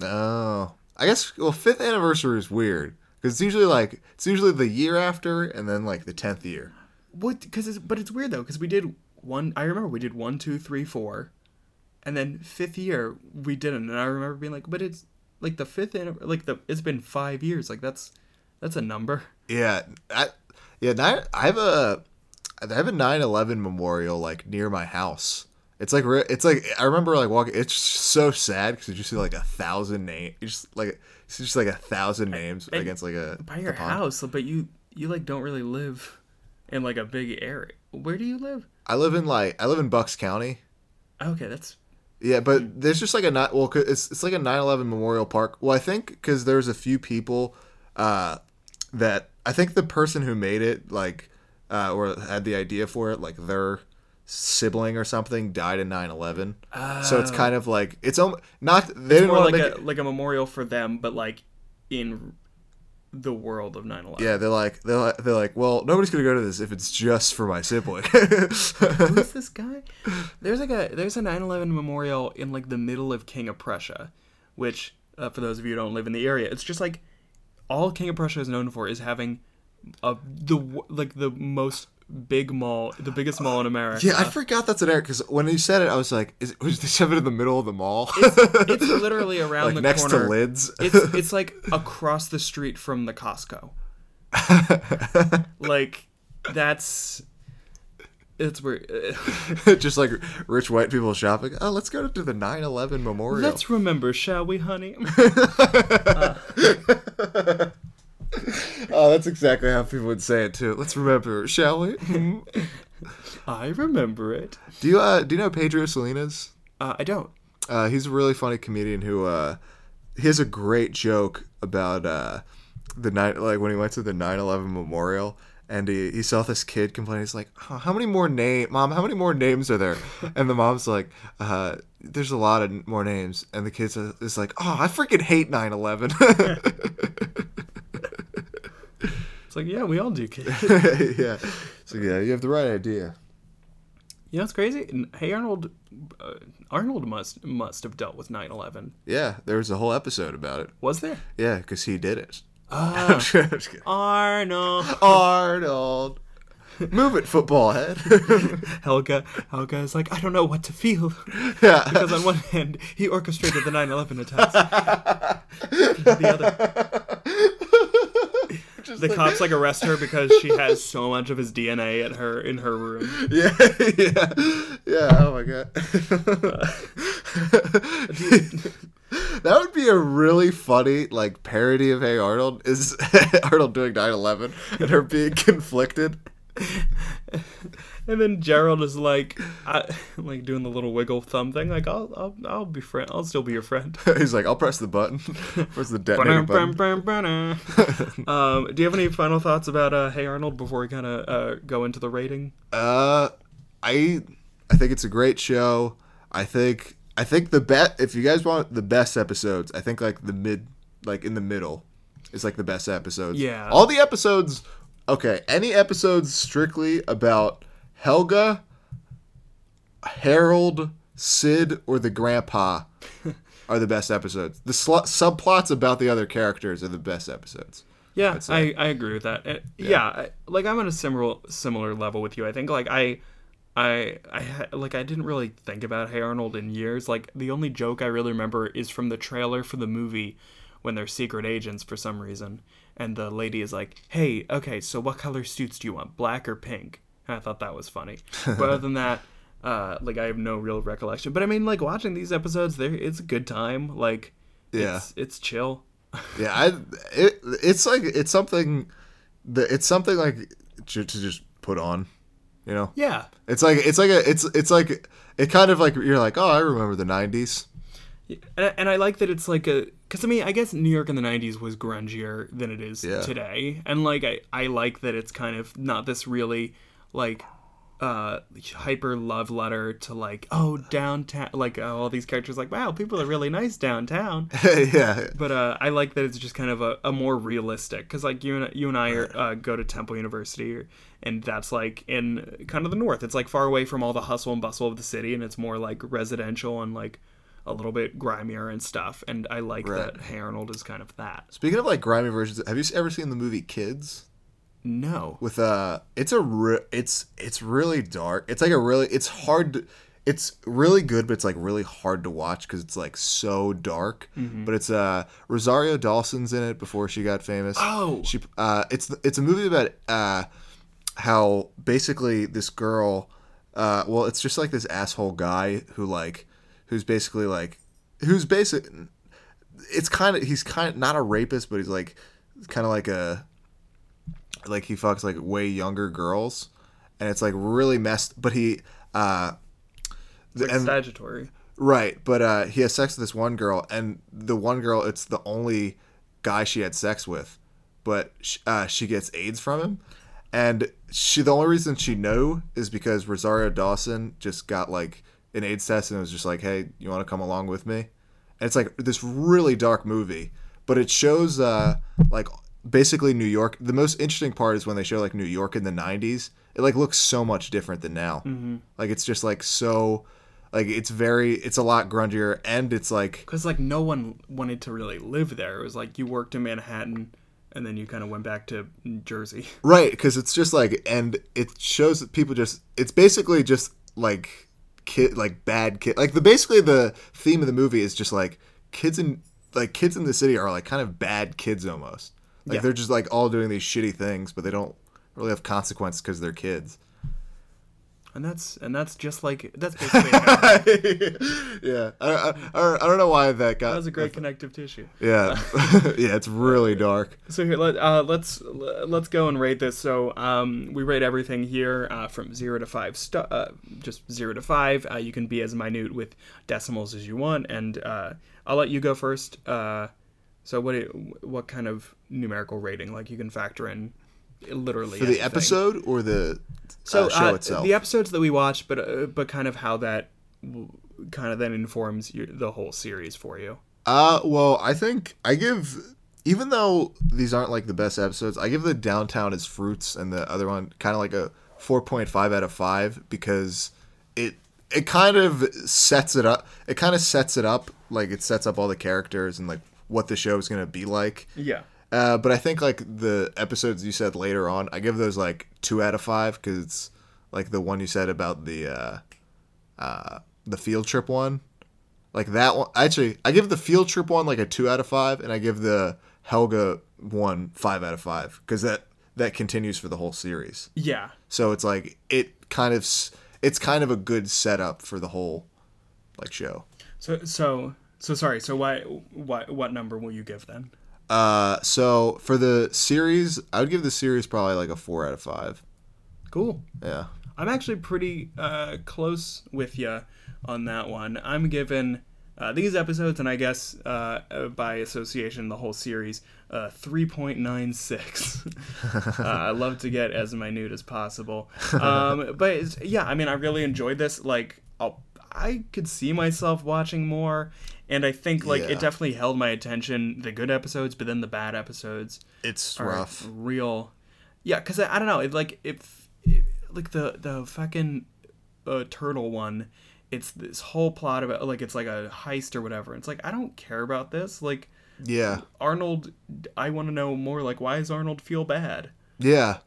Oh, I guess. Well, fifth anniversary is weird because it's usually like it's usually the year after and then like the tenth year. what? Because it's but it's weird though because we did one. I remember we did one, two, three, four, and then fifth year we didn't. And I remember being like, but it's like the fifth and like the it's been five years. Like that's that's a number. Yeah, I, yeah. Nine, I have a, I have a 9/11 memorial like near my house. It's like it's like I remember like walking. It's so sad because you just see like a thousand names. You just like it's just like a thousand names And against like a by your house, but you you like don't really live in like a big area. Where do you live? I live in like I live in Bucks County. Okay, that's Yeah, but there's just like a not well, it's it's like a 9/11 memorial park. Well, I think because there's a few people uh, that I think the person who made it like uh, or had the idea for it, like their sibling or something died in 9/11. So it's kind of like it's almost not they didn't more like a it, like a memorial for them, but like in the world of 9/11. yeah, they're like they're like, they're like, well, nobody's gonna go to this if it's just for my sibling. Who's this guy? There's like a there's a 9/11 memorial in like the middle of King of Prussia, which uh, for those of you who don't live in the area, it's just like all King of Prussia is known for is having a the like the most big mall, the biggest mall in America. yeah, I forgot that's an error because when you said it, I was like, is it, was shove it in the middle of the mall? it's literally around like the next corner. to lids. it's it's like across the street from the Costco. like that's it's where just like rich white people shopping. Oh, let's go to the 9/11 memorial. let's remember, shall we, honey? Uh. oh, that's exactly how people would say it too. Let's remember, shall we? I remember it. do you uh do you know Pedro Salinas? Uh, I don't. Uh, he's a really funny comedian who uh he has a great joke about uh the night like when he went to the 9/11 memorial and he, he saw this kid complaining he's like "Huh, how many more name mom how many more names are there and the mom's like uh there's a lot of more names and the kid is like oh i freaking hate 9-11 It's like, yeah, we all do, kid. yeah so yeah you have the right idea You know what's crazy? Hey Arnold, uh, Arnold must must have dealt with 9/11. yeah there was a whole episode about it Was there? yeah because he did it kidding. Arnold. arnold move it football head Helga. Helga is like, I don't know what to feel. yeah Because on one hand, he orchestrated the 9/11 attacks. the other, the cops like arrest her because she has so much of his DNA at her in her room. Yeah, yeah, yeah. Oh my god. that would be a really funny like parody of Hey Arnold. Is Arnold doing 9/11 and her being conflicted? And then Gerald is like, I, like doing the little wiggle thumb thing. Like, I'll, I'll, I'll be friend. I'll still be your friend. He's like, I'll press the button. Press the detonator button. um, do you have any final thoughts about uh, Hey Arnold before we kind of uh, go into the rating? Uh, I I think it's a great show. I think I think the bet if you guys want the best episodes, I think like the mid like in the middle is like the best episodes. Yeah. All the episodes okay, any episodes strictly about Helga, Harold, Sid, or the grandpa are the best episodes. The sl- subplots about the other characters are the best episodes. Yeah. I, I agree with that. Uh, yeah, I, like I'm on a similar similar level with you. I think like I I I like I didn't really think about Hey Arnold in years. Like the only joke I really remember is from the trailer for the movie when they're secret agents for some reason, and the lady is like, "Hey, okay, so what color suits do you want, black or pink?" I thought that was funny. but other than that. Uh, like I have no real recollection, but I mean, like watching these episodes, there it's a good time. Like, Yeah. it's, it's chill. Yeah, I it it's like it's something that it's something like to, to just put on, you know. Yeah, It's like it's like a it's it's like it kind of like you're like oh I remember the '90s. And, and I like that it's like a because I mean I guess New York in the '90s was grungier than it is Yeah. today, and like I I like that it's kind of not this really like uh hyper love letter to like oh downtown like uh, all these characters like wow people are really nice downtown yeah, but uh, I like that it's just kind of a, a more realistic because like you and you and I are, uh, go to Temple University and that's like in kind of the north. It's like far away from all the hustle and bustle of the city and it's more like residential and like a little bit grimier and stuff. And I like Right. that Hey Arnold is kind of that. Speaking of like grimy versions, have you ever seen the movie Kids? No. with uh it's a re- it's it's really dark it's like a really it's hard to, it's really good but it's like really hard to watch because it's like so dark Mm-hmm. but it's uh rosario dawson's in it before she got famous Oh. she uh it's it's a movie about uh how basically this girl uh well it's just like this asshole guy who like who's basically like who's basic it's kind of he's kind of not a rapist but he's like kind of like a like he fucks like way younger girls and it's like really messed but he uh like and- statutory. Right, but uh, he has sex with this one girl, and the one girl, it's the only guy she had sex with, but sh uh, she gets AIDS from him, and she the only reason she knew is because Rosario Dawson just got like an AIDS test and it was just like, hey, you want to come along with me? And it's like this really dark movie, but it shows uh, like basically New York. The most interesting part is when they show like New York in the '90s. It like looks so much different than now. Mm-hmm. Like it's just like so like it's very it's a lot grungier and it's like Because like no one wanted to really live there. It was like you worked in Manhattan, and then you kind of went back to Jersey. right because it's just like and it shows that people just it's basically just like kid like bad kid like the basically the theme of the movie is just like kids in like kids in the city are like kind of bad kids almost like Yeah. they're just like all doing these shitty things but they don't really have consequence because they're kids And that's and that's just like that's basically yeah I, I, I don't know why that got was a great connective tissue. yeah yeah it's really dark So here, let, uh, let's let's go and rate this. So um, we rate everything here uh, from zero to five, stu- uh, just zero to five. Uh, you can be as minute with decimals as you want, and uh, I'll let you go first. So what do- what kind of numerical rating? Like you can factor in literally for the anything. episode or the So uh, show uh, itself the episodes that we watch, but uh, but kind of how that w- kind of then informs your, the whole series for you. Uh, well, I think I give, even though these aren't like the best episodes, I give the Downtown as Fruits and the other one kind of like a 4.5 out of 5 because it it kind of sets it up. It kind of sets it up like it sets up all the characters and like what the show is going to be like. Yeah. Uh, but I think like the episodes you said later on, I give those like 2 out of 5 cuz it's like the one you said about the uh uh the field trip one like that one actually i give the field trip one like a two out of five and i give the helga one five out of five because that that continues for the whole series Yeah. so it's like it kind of it's kind of a good setup for the whole like show So so so sorry. So why what what number will you give then? uh so for the series i would give the series probably like a four out of five Cool. yeah I'm actually pretty uh, close with you on that one. I'm giving uh, these episodes, and I guess uh, uh, by association, the whole series, uh, 3.96. uh, I love to get as minute as possible. Um, but yeah, I mean, I really enjoyed this. Like, I'll, I could see myself watching more. And I think like Yeah. it definitely held my attention, the good episodes, but then the bad episodes it's rough real. Yeah, because I, I don't know. It like if, if like the the fucking uh, turtle one, it's this whole plot about like it's like a heist or whatever. It's like I don't care about this. Like yeah Arnold, I want to know more. Like why does Arnold feel bad? Yeah,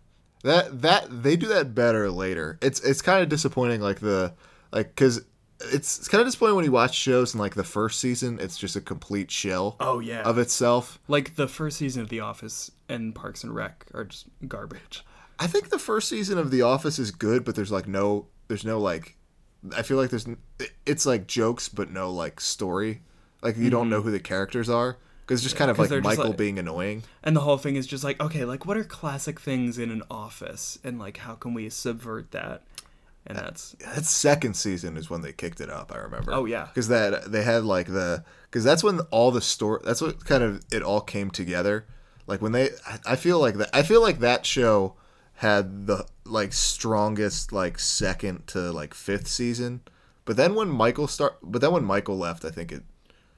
that that they do that better later. It's it's kind of disappointing, like the like because it's, it's kind of disappointing when you watch shows in like the first season. It's just a complete shell Oh yeah, of itself. like the first season of The Office and Parks and Rec are just garbage. I think the first season of The Office is good, but there's like no there's no like I feel like there's it's like jokes but no like story. Like you don't mm-hmm. know who the characters are because it's just kind of like Michael like- being annoying. And the whole thing is just like, okay, like what are classic things in an office, and like how can we subvert that? And that's that second season is when they kicked it up. I remember. Oh, yeah. because that they had like the because that's when all the story. That's what kind of it all came together. Like when they, I- I feel like that. I feel like that show had the like strongest like second to like fifth season. But then when Michael start, but then when Michael left, I think it.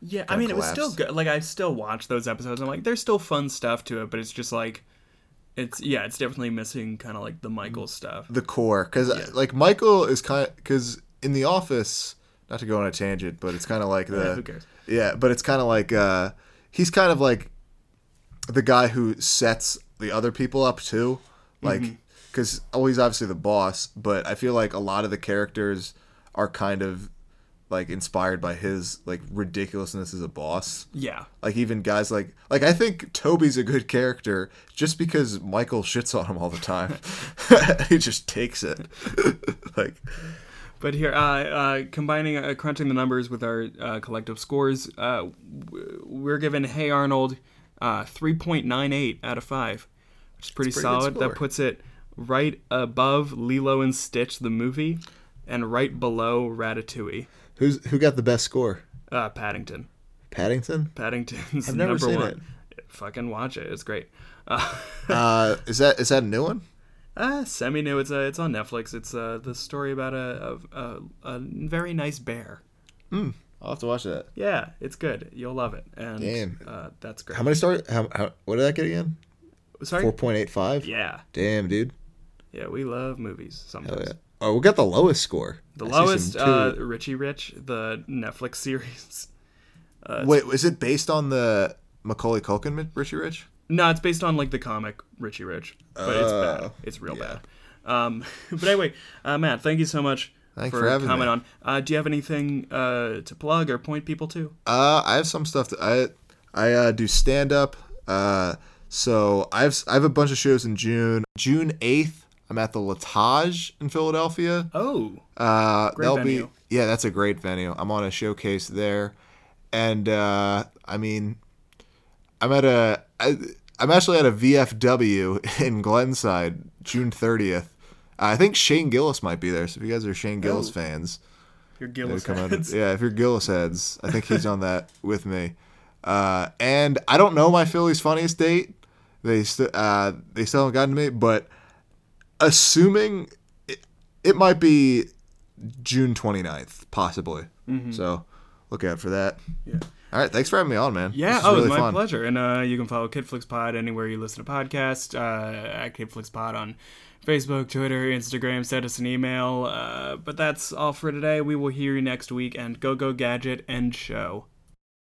Yeah, I mean, it was still good. Like, I still watch those episodes. I'm like, there's still fun stuff to it, but it's just like, it's yeah, it's definitely missing kind of like the Michael stuff. the core because like Michael is kind of because in the office not to go on a tangent but it's kind of like the Yeah, who cares? yeah but it's kind of like uh he's kind of like the guy who sets the other people up too like because oh he's obviously the boss, but I feel like a lot of the characters are kind of like inspired by his like ridiculousness as a boss. Yeah. Like even guys like like I think Toby's a good character just because Michael shits on him all the time. he just takes it. like But here, uh, uh, combining, uh, crunching the numbers with our uh, collective scores, uh, we're given Hey Arnold uh, 3.98 out of 5, which is pretty, pretty solid. That puts it right above Lilo and Stitch, the movie, and right below Ratatouille, who's who got the best score? uh, Paddington. Paddington? Paddington's I've never number seen one. Fucking watch it. It's great. Uh, Uh is that is that a new one? uh, semi new. It's uh, it's on Netflix. It's uh, the story about a, a, a, a very nice bear. I'll have to watch that. Yeah, it's good. You'll love it. And Damn. Uh, that's great. How many stars? How, how what did I get again? Sorry. Four point eight five. Yeah, Damn, dude. yeah, we love movies Hell sometimes. yeah. Oh, we got the lowest score. The I lowest, two- uh, Richie Rich, the Netflix series. Wait, is it based on the Macaulay Culkin Richie Rich? No, it's based on like the comic Richie Rich, but it's bad. Oh, It's real yeah. bad. Um, but anyway, uh, Matt, thank you so much Thanks for, for having coming me. on. Uh, do you have anything uh, to plug or point people to? Uh, I have some stuff that I I uh, do stand up. Uh, so I have I have a bunch of shows in June. June eighth, I'm at the L'Etage in Philadelphia. Oh, Uh, Great that'll venue. be yeah, that's a great venue. I'm on a showcase there, and uh, I mean, I'm at a I, I'm actually at a VFW in Glenside, June 30th. I think Shane Gillis might be there. So if you guys are Shane Gillis Oh. fans, your Maybe Gillis come out- heads. yeah, if you're Gillis heads, I think he's on that with me. Uh, and I don't know my Philly's funniest date. They st- uh, they still haven't gotten to me, but assuming it, it might be June 29th, possibly. So look out for that. Yeah. All right, thanks for having me on, man. Yeah, oh, really my fun. pleasure. And uh, you can follow KidFlix Pod anywhere you listen to podcasts. Uh, at KidFlixPod on Facebook, Twitter, Instagram. Send us an email. Uh, but that's all for today. We will hear you next week. And go, go, gadget, and show.